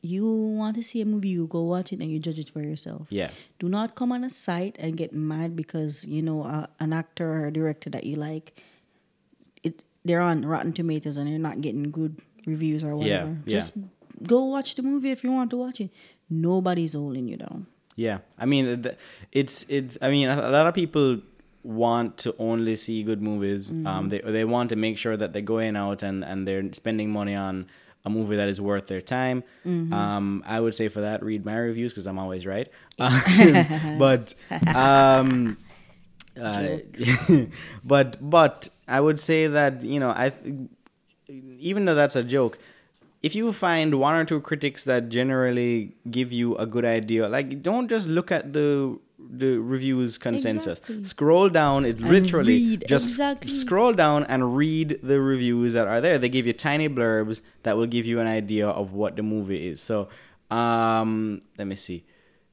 you want to see a movie, you go watch it and you judge it for yourself. yeah, Do not come on a site and get mad because you know uh, an actor or a director that you like. It they're on Rotten Tomatoes and they're not getting good reviews or whatever. yeah. Just go watch the movie if you want to watch it. Nobody's holding you down. yeah. I mean, it's it's. I mean, a lot of people want to only see good movies. Um, they they want to make sure that they're going out and and they're spending money on a movie that is worth their time. Um, I would say for that, read my reviews because I'm always right. but um, uh, but but I would say that you know I even though that's a joke, if you find one or two critics that generally give you a good idea, like don't just look at the the reviews consensus. Exactly. Scroll down. It literally read, just exactly. scroll down and read the reviews that are there. They give you tiny blurbs that will give you an idea of what the movie is. So, um, let me see.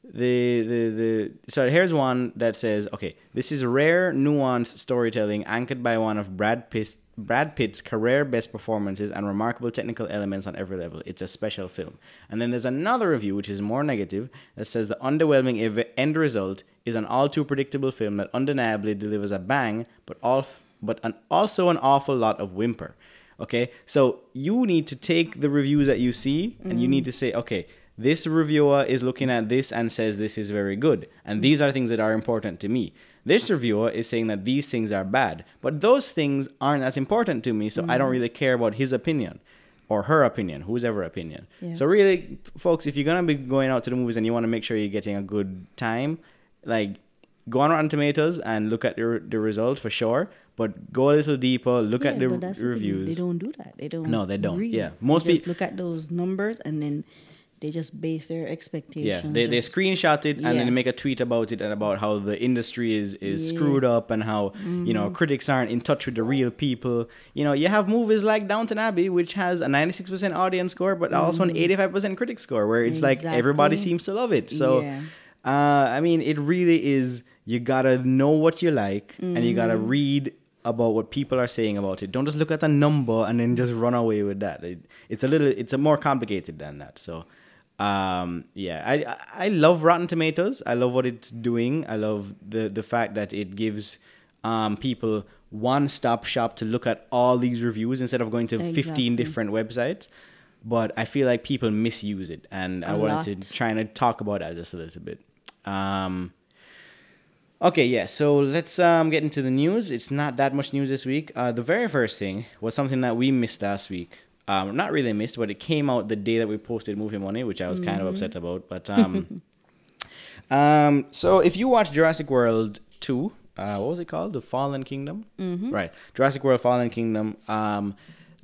the the the so here's one that says okay this is rare nuanced storytelling anchored by one of Brad Pitt's Brad Pitt's career best performances and remarkable technical elements on every level. It's a special film. And then there's another review which is more negative that says the underwhelming ev- end result is an all too predictable film that undeniably delivers a bang, but all but an, also an awful lot of whimper. Okay, so you need to take the reviews that you see and you mm. need to say, okay, this reviewer is looking at this and says this is very good, and these are things that are important to me. This reviewer is saying that these things are bad, but those things aren't that important to me, so I don't mm. really care about his opinion or her opinion, whose ever opinion. Yeah. So really, folks, if you're gonna be going out to the movies and you want to make sure you're getting a good time, like go on Rotten Tomatoes and look at the, the result for sure. But go a little deeper, look at the that's the reviews. They don't do that. They don't. No, they don't. read. Yeah. Most just peop- look at those numbers and then they just base their yeah, expectations. they, they just- screenshot it and then they make a tweet about it and about how the industry is, is Yeah. Mm-hmm. screwed up and how you know critics aren't in touch with the real people. You know, you have movies like Downton Abbey, which has a ninety six percent audience score, but also an eighty five percent critic score, where it's like everybody Mm-hmm. Seems to love it. So, Yeah. uh, I mean, it really is. You gotta know what you like, and you gotta Mm-hmm. read about what people are saying about it. Don't just look at the number and then just run away with that. It, it's a little, it's a more complicated than that. So, um, yeah, I I love Rotten Tomatoes. I love what it's doing. I love the the fact that it gives um, people one stop shop to look at all these reviews instead of going to Exactly. 15 different websites. But I feel like people misuse it, and I A wanted lot. to try and talk about that just a little bit. Um, Okay, yeah. So let's um, get into the news. It's not that much news this week. Uh, the very first thing was something that we missed last week. Um, not really missed, but it came out the day that we posted Movie Money, which I was kind of upset about. But um, um, so if you watch Jurassic World two, uh, what was it called? The Fallen Kingdom. Mm-hmm. Right, Jurassic World Fallen Kingdom. Um,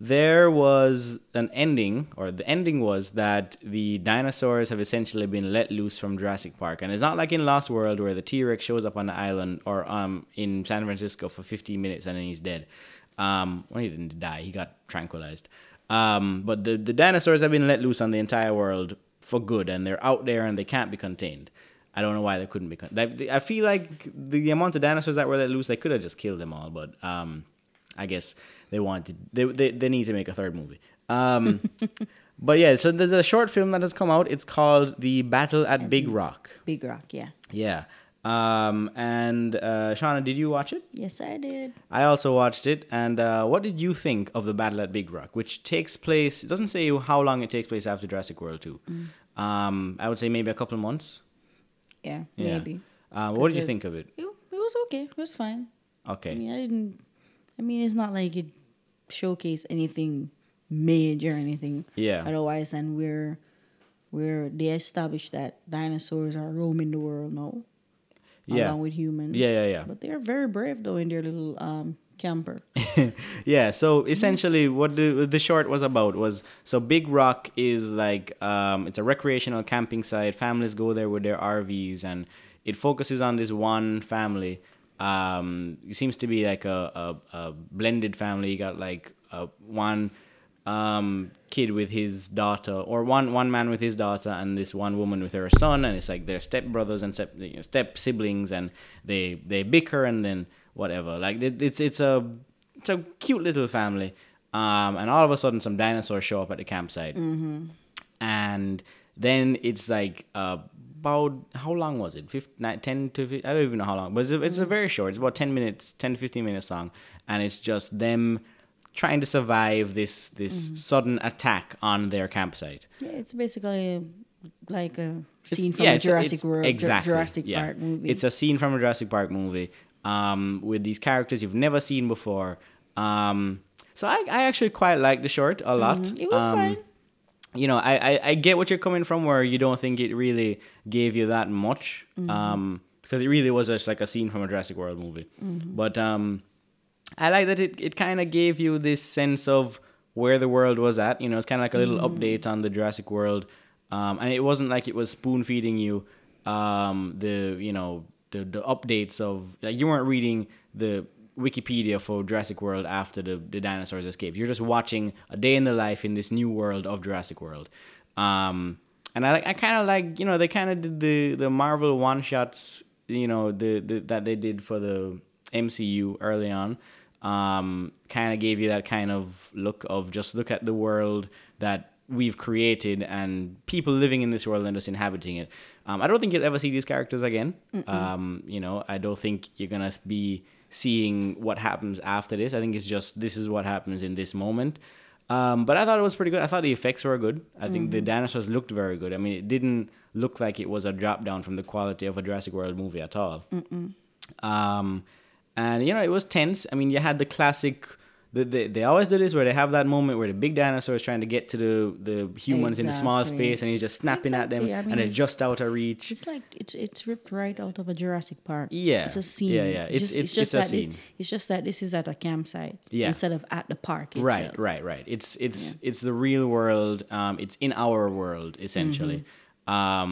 there was an ending, or the ending was that the dinosaurs have essentially been let loose from Jurassic Park, and it's not like in Lost World where the T Rex shows up on the island or um in San Francisco for 15 minutes and then he's dead. Um, well, he didn't die; he got tranquilized. Um, but the the dinosaurs have been let loose on the entire world for good, and they're out there and they can't be contained. I don't know why they couldn't be. Con- they- I feel like the, the amount of dinosaurs that were let loose, they could have just killed them all, but um, I guess they wanted they, they they need to make a third movie. Um, but yeah, so there's a short film that has come out. It's called The Battle at Big Rock. Big Rock, yeah. Yeah. Um, and uh, Shauna, did you watch it? Yes, I did. I also watched it. And uh, what did you think of the Battle at Big Rock, which takes place? It doesn't say how long it takes place after Jurassic World two. Um, I would say maybe a couple of months. Yeah, Yeah. maybe. Uh, what did you it- think of it? It, it was okay. It was fine. Okay. I mean, I didn't. I mean, it's not like it showcased anything major or anything. Yeah. Otherwise, than where, where they established that dinosaurs are roaming the world now, Yeah. along with humans. Yeah, yeah, yeah. But they're very brave though in their little um camper. yeah so essentially what the the short was about was so big rock is like um it's a recreational camping site families go there with their rvs and it focuses on this one family um it seems to be like a a, a blended family you got like uh, one um kid with his daughter or one one man with his daughter and this one woman with her son and it's like they're step brothers and step you know, step siblings and they they bicker and then whatever. Like it, it's it's a it's a cute little family. Um and all of a sudden some dinosaurs show up at the campsite. And then it's like uh, about how long was it? 15, 10 to 15, i don't even know how long but it's a, it's a very short it's about 10 minutes 10 to 15 minutes long. And it's just them trying to survive this this sudden attack on their campsite yeah, it's basically like a It's- scene from yeah, a it's- Jurassic it's- World, exactly, Jurassic yeah. Park movie. It's a scene from a Jurassic Park movie um, with these characters you've never seen before. Um, so I, I actually quite like the short a lot. Mm-hmm. it was Um, fine. You know, I, I, I get what you're coming from where you don't think it really gave you that much. Mm-hmm. Um, because it really was just like a scene from a Jurassic World movie. Mm-hmm. But um, I like that it, it kind of gave you this sense of where the world was at. You know, it's kind of like a little update on the Jurassic World. Um, and it wasn't like it was spoon feeding you um, the, you know, the, the updates of, like, you weren't reading the Wikipedia for Jurassic World after the, the dinosaurs escaped. You're just watching a day in the life in this new world of Jurassic World. Um, and I I kind of like you know they kind of did the the Marvel one shots you know the, the that they did for the MCU early on. Um, kind of gave you that kind of look of just look at the world that we've created and people living in this world and just inhabiting it. Um, I don't think you'll ever see these characters again. Um, you know, I don't think you're gonna be seeing what happens after this. I think it's just this is what happens in this moment. Um, but I thought it was pretty good. I thought the effects were good. I think the dinosaurs looked very good. I mean, it didn't look like it was a drop down from the quality of a Jurassic World movie at all. And you know, it was tense. I mean, you had the classic. The, they, they always do this where they have that moment where the big dinosaur is trying to get to the, the humans in the small space and he's just snapping at them I mean, and they're it's- just out of reach. It's like it's it's ripped right out of a Jurassic Park. Yeah. it's a scene. Yeah, yeah. It's- it's- it's a that scene. This, it's just that this is at a campsite Yeah. instead of at the park. Itself. Right, right, right. It's it's it's the real world. Um, it's in our world essentially. Mm-hmm. Um,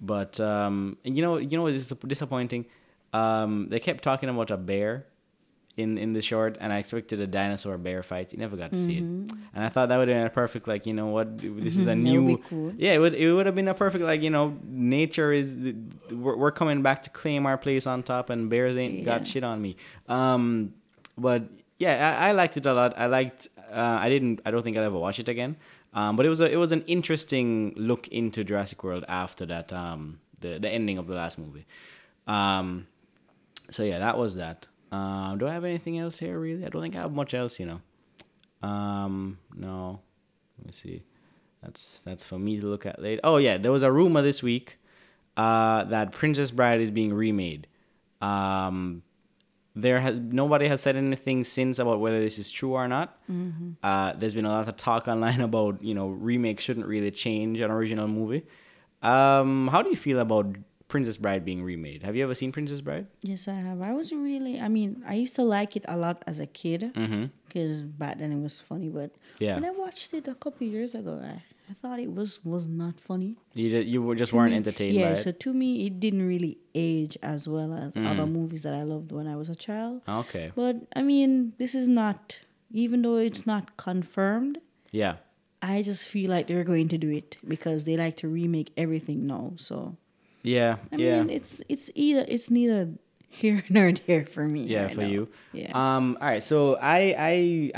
but um, and you know, you know, what's disappointing. Um, they kept talking about a bear in in the short, and I expected a dinosaur bear fight. You never got to see it, and I thought that would have been a perfect like you know what this is a Mm-hmm. New cool. yeah it would it would have been a perfect like you know nature is we're, we're coming back to claim our place on top and bears ain't Yeah. got shit on me um but yeah I, I liked it a lot I liked uh, I didn't I don't think I'll ever watch it again um but it was a it was an interesting look into Jurassic World after that um the the ending of the last movie um so yeah that was that um do I have anything else here really I don't think I have much else you know um no let me see that's that's for me to look at later. Oh yeah, there was a rumor this week uh, that Princess Bride is being remade. Um, there has nobody has said anything since about whether this is true or not. Uh, there's been a lot of talk online about you know remakes shouldn't really change an original movie. Um, how do you feel about Princess Bride being remade? Have you ever seen Princess Bride? Yes, I have. I wasn't really. I mean, I used to like it a lot as a kid because back then it was funny. But Mm-hmm. Yeah. when I watched it a couple years ago, I, I thought it was was not funny. You ju- you were- just weren't entertained yeah, so to me, it didn't really age as well as Mm. other movies that I loved when I was a child. Okay. But I mean, this is not, even though it's not confirmed, Yeah. I just feel like they're going to do it because they like to remake everything now. So Yeah. I yeah. mean, it's it's either it's neither here nor there for me. yeah right for now. you Yeah. um all right so i i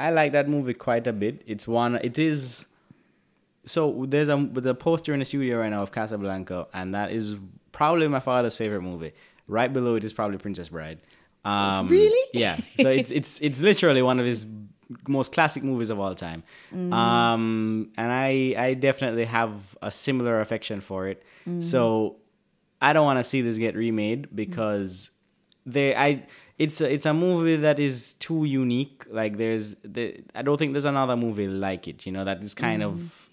i like that movie quite a bit it's one it is so there's a the poster in the studio right now of casablanca and that is probably my father's favorite movie right below it is probably princess bride um Really? yeah so it's it's it's literally one of his most classic movies of all time um and i i definitely have a similar affection for it so I don't want to see this get remade because they I it's a, it's a movie that is too unique. Like there's the I don't think there's another movie like it. You know that is kind of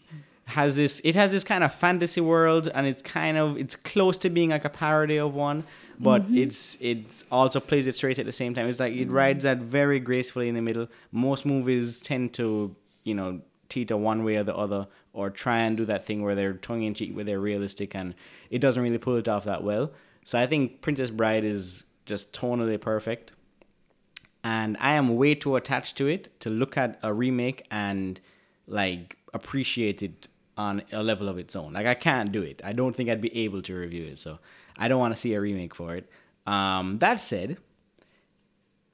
has this it has this kind of fantasy world and it's kind of it's close to being like a parody of one but mm-hmm. it's it's also plays it straight at the same time it's like it mm-hmm. rides that very gracefully in the middle most movies tend to you know teeter one way or the other or try and do that thing where they're tongue-in-cheek where they're realistic and it doesn't really pull it off that well so i think princess bride is just tonally perfect and I am way too attached to it to look at a remake and like appreciate it on a level of its own. Like I can't do it. I don't think I'd be able to review it. So I don't want to see a remake for it. Um, that said,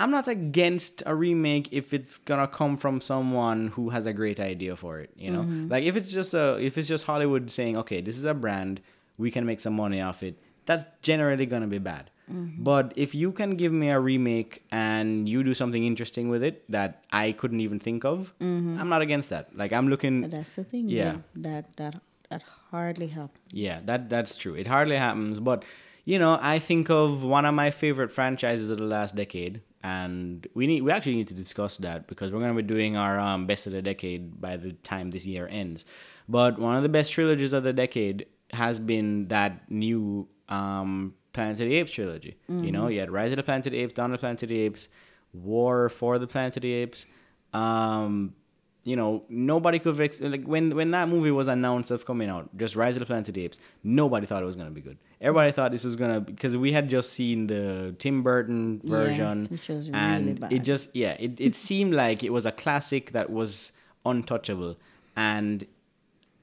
I'm not against a remake if it's gonna come from someone who has a great idea for it. You know, mm-hmm. like if it's just a if it's just Hollywood saying, okay, this is a brand, we can make some money off it. That's generally gonna be bad. Mm-hmm. But if you can give me a remake and you do something interesting with it that I couldn't even think of, mm-hmm. I'm not against that. Like I'm looking. But that's the thing. Yeah. That that that, that hardly happens. Yeah, that that's true. It hardly happens, but you know, I think of one of my favorite franchises of the last decade, and we need we actually need to discuss that because we're gonna be doing our um, best of the decade by the time this year ends. But one of the best trilogies of the decade has been that new um, Planet of the Apes trilogy. You know, you had Rise of the Planet of the Apes, Dawn of the Planet of the Apes, War for the Planet of the Apes. Um, you know, nobody could ex- like when when that movie was announced of coming out, just Rise of the Planet of the Apes. Nobody thought it was gonna be good. Everybody thought this was gonna because we had just seen the Tim Burton Yeah, version, which was really and it just yeah, it it seemed like it was a classic that was untouchable, and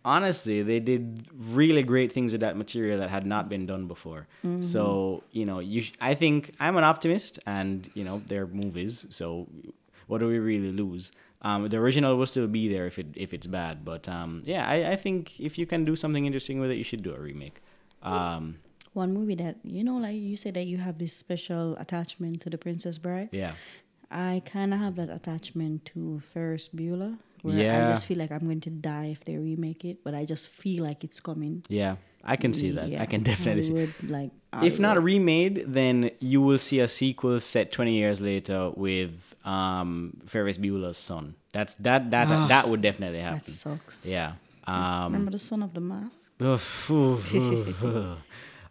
honestly, they did really great things with that material that had not been done before. Mm-hmm. So you know, you sh- I think I'm an optimist, and you know, they're movies. So what do we really lose? Um, the original will still be there if it if it's bad, but um, yeah, I, I think if you can do something interesting with it, you should do a remake. Um, One movie that you know, like you said that you have this special attachment to the Princess Bride. yeah, I kind of have that attachment to Ferris Bueller. Where I just feel like I'm going to die if they remake it, but I just feel like it's coming. yeah, I can see that. Yeah, I can definitely see. Hollywood, like If not remade, then you will see a sequel set 20 years later with um, Ferris Bueller's son. That's that that that would definitely happen. That sucks. Yeah. Um, Remember the son of the mask?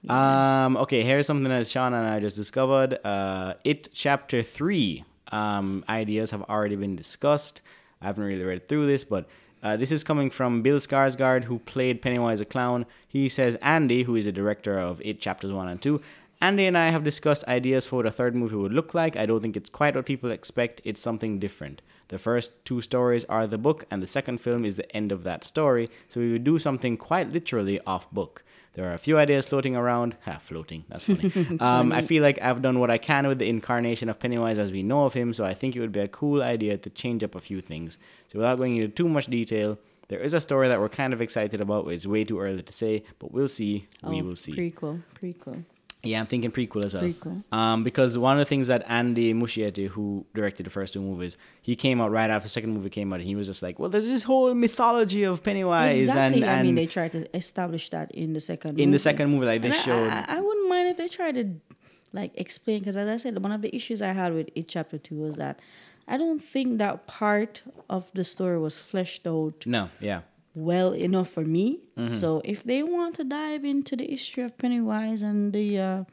um, okay, here's something that Sean and I just discovered. Uh, it chapter three um, ideas have already been discussed. I haven't really read through this, but uh, this is coming from Bill Skarsgård, who played Pennywise the Clown. He says Andy, who is the director of It chapters one and two, Andy and I have discussed ideas for what a third movie would look like. I don't think it's quite what people expect. It's something different. The first two stories are the book, and the second film is the end of that story. So we would do something quite literally off book. There are a few ideas floating around. Ha, floating. That's funny. um, I feel like I've done what I can with the incarnation of Pennywise as we know of him, so I think it would be a cool idea to change up a few things. So without going into too much detail, there is a story that we're kind of excited about. but It's way too early to say, but we'll see. we Oh, will see. Prequel, prequel. Yeah, I'm thinking prequel as well. Prequel. Um, because one of the things that Andy Muschietti, who directed the first two movies, he came out right after the second movie came out, and he was just like, "Well, there's this whole mythology of Pennywise, Exactly. and I mean, they tried to establish that in the second. in the second movie, like they And I- showed, I, I, wouldn't mind if they tried to like explain because as I said, one of the issues I had with it chapter two was that I don't think that part of the story was fleshed out no, yeah, well enough for me. Mm-hmm. So if they want to dive into the history of Pennywise and the uh,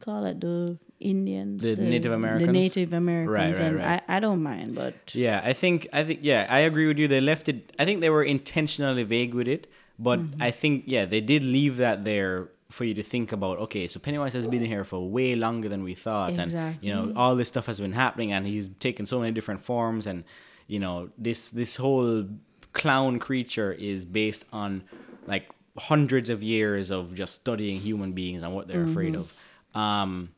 call it the Indians, The Native Americans? the Native Americans, Right, right, and right. I, I don't mind, but yeah. I think I think yeah, I agree with you. They left it. I think they were intentionally vague with it, but Mm-hmm. I think yeah, they did leave that there for you to think about. Okay, so Pennywise has been here for way longer than we thought, and you know all this stuff has been happening, and he's taken so many different forms, and you know this this whole clown creature is based on like hundreds of years of just studying human beings and what they're afraid of. Um,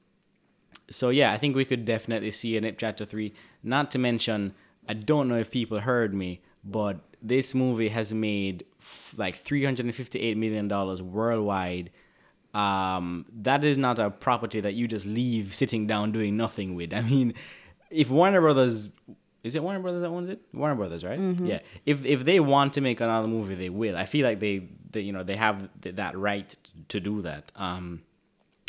so yeah, I think we could definitely see an It Chapter Three. Not to mention, I don't know if people heard me, but this movie has made f- like three hundred and fifty-eight million dollars worldwide. Um, that is not a property that you just leave sitting down doing nothing with. I mean, if Warner Brothers is it Warner Brothers that owns it? Warner Brothers, right? Yeah. If if they want to make another movie, they will. I feel like they, they you know they have th- that right to do that. Um,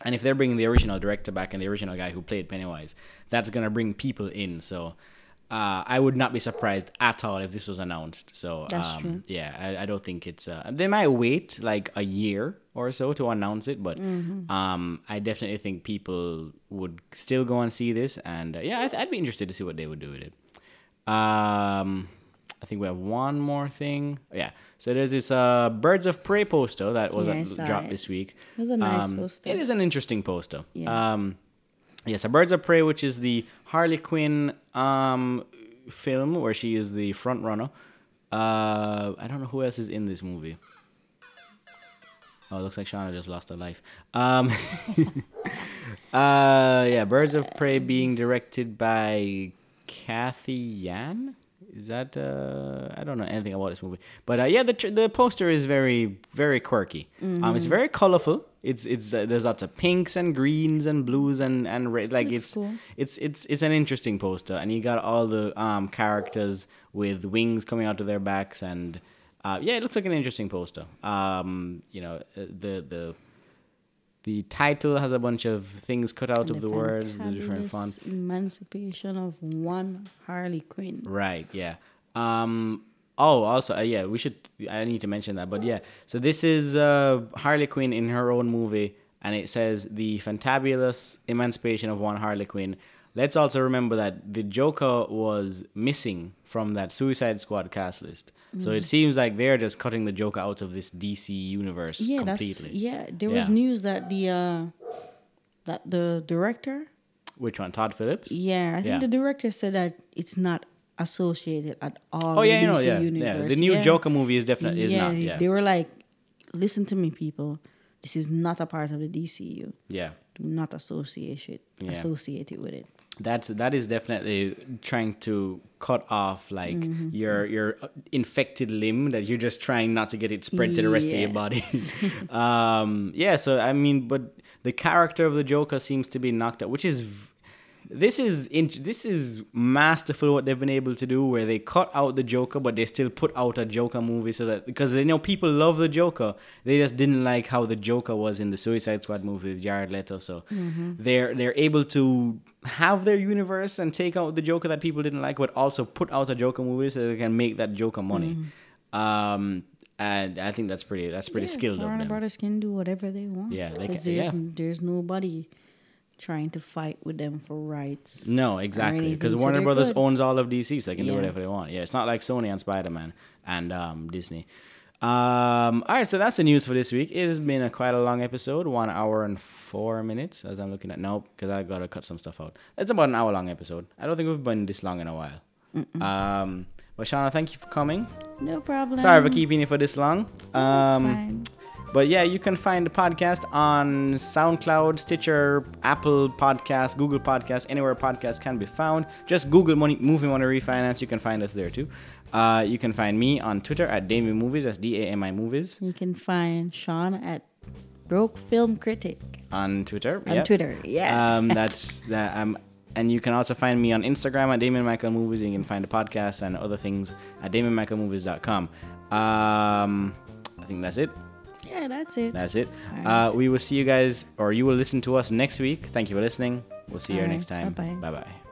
and if they're bringing the original director back and the original guy who played Pennywise, that's gonna bring people in. So uh, I would not be surprised at all if this was announced. So um. Yeah, I, I don't think it's. Uh, they might wait like a year or so to announce it, but Mm-hmm. um, I definitely think people would still go and see this, and uh, yeah, I'd, I'd be interested to see what they would do with it. Um, I think we have one more thing. Yeah. So there's this uh, Birds of Prey poster that was Yeah, dropped it. this week. It was a nice Um, poster. It is an interesting poster. Yeah. Um, yes, a Birds of Prey, which is the Harley Quinn um, film where she is the front runner. Uh, I don't know who else is in this movie. Oh, it looks like Shauna just lost her life. Um, uh, yeah, Birds of Prey being directed by Cathy Yan. Is that uh, I don't know anything about this movie, but uh, yeah, the tr- the poster is very very quirky. Um, it's very colorful. It's it's uh, there's lots of pinks and greens and blues and and red. Like Looks it's cool. it's it's it's an interesting poster, and you got all the um characters with wings coming out of their backs, and uh, yeah, it looks like an interesting poster. Um, you know, uh, the the the title has a bunch of things cut out of the words, the different fonts. Emancipation of one Harley Quinn. Right. Yeah. Um. Oh, also, uh, yeah, we should. I need to mention that, but yeah. So this is uh, Harley Quinn in her own movie, and it says the fantabulous emancipation of one Harley Quinn. Let's also remember that the Joker was missing from that Suicide Squad cast list. So it seems like they're just cutting the Joker out of this DC universe Yeah, completely. that's yeah. There was Yeah. news that the uh, that the director. Which one? Todd Phillips? Yeah, I think Yeah. the director said that it's not associated at all. Oh yeah, you know, DC yeah, yeah. The new Yeah. Joker movie is definitely is not. Yeah, They were like, listen to me, people. This is not a part of the DCU. yeah. Do not associate it. Associate it with it. That's that is definitely trying to cut off like Mm-hmm. your your infected limb that you're just trying not to get it spread to the rest of your body. um, yeah, so I mean, but the character of the Joker seems to be knocked out, which is v- this is in, this is masterful what they've been able to do where they cut out the Joker but they still put out a Joker movie so that because they know people love the Joker. They just didn't like how the Joker was in the Suicide Squad movie with Jared Leto so they're they're able to have their universe and take out the Joker that people didn't like but also put out a Joker movie so they can make that Joker money. Um and I think that's pretty that's pretty Yeah, skilled of Warner Brothers can do whatever they want. Yeah, they 'Cause can- there's, yeah. there's nobody trying to fight with them for rights. No, exactly. Because Warner Brothers good. owns all of DC, so they can do whatever they want. Yeah, it's not like Sony and Spider Man and um, Disney. Um, all right, so that's the news for this week. It has been a quite a long episode, one hour and four minutes, as I'm looking at. Nope, because I gotta cut some stuff out. It's about an hour long episode. I don't think we've been this long in a while. Um, but Shauna, thank you for coming. No problem. Sorry for keeping you for this long. Um, fine. But yeah, you can find the podcast on SoundCloud, Stitcher, Apple Podcasts, Google Podcasts, anywhere podcasts can be found. Just Google Money Movie Money Refinance. You can find us there too. Uh, you can find me on Twitter at Damien Movies. That's D A M I Movies You can find Sean at Broke Film Critic on Twitter. on yep. Twitter. Yeah. Um, that's that. Um, and you can also find me on Instagram at Damien Michael Movies. You can find the podcast and other things at DamienMichaelMovies.com. Um, I think that's it. Yeah, that's it. That's it. All Uh, we will see you guys, or you will listen to us next week. Thank you for listening. We'll see you All right. next time. Bye bye.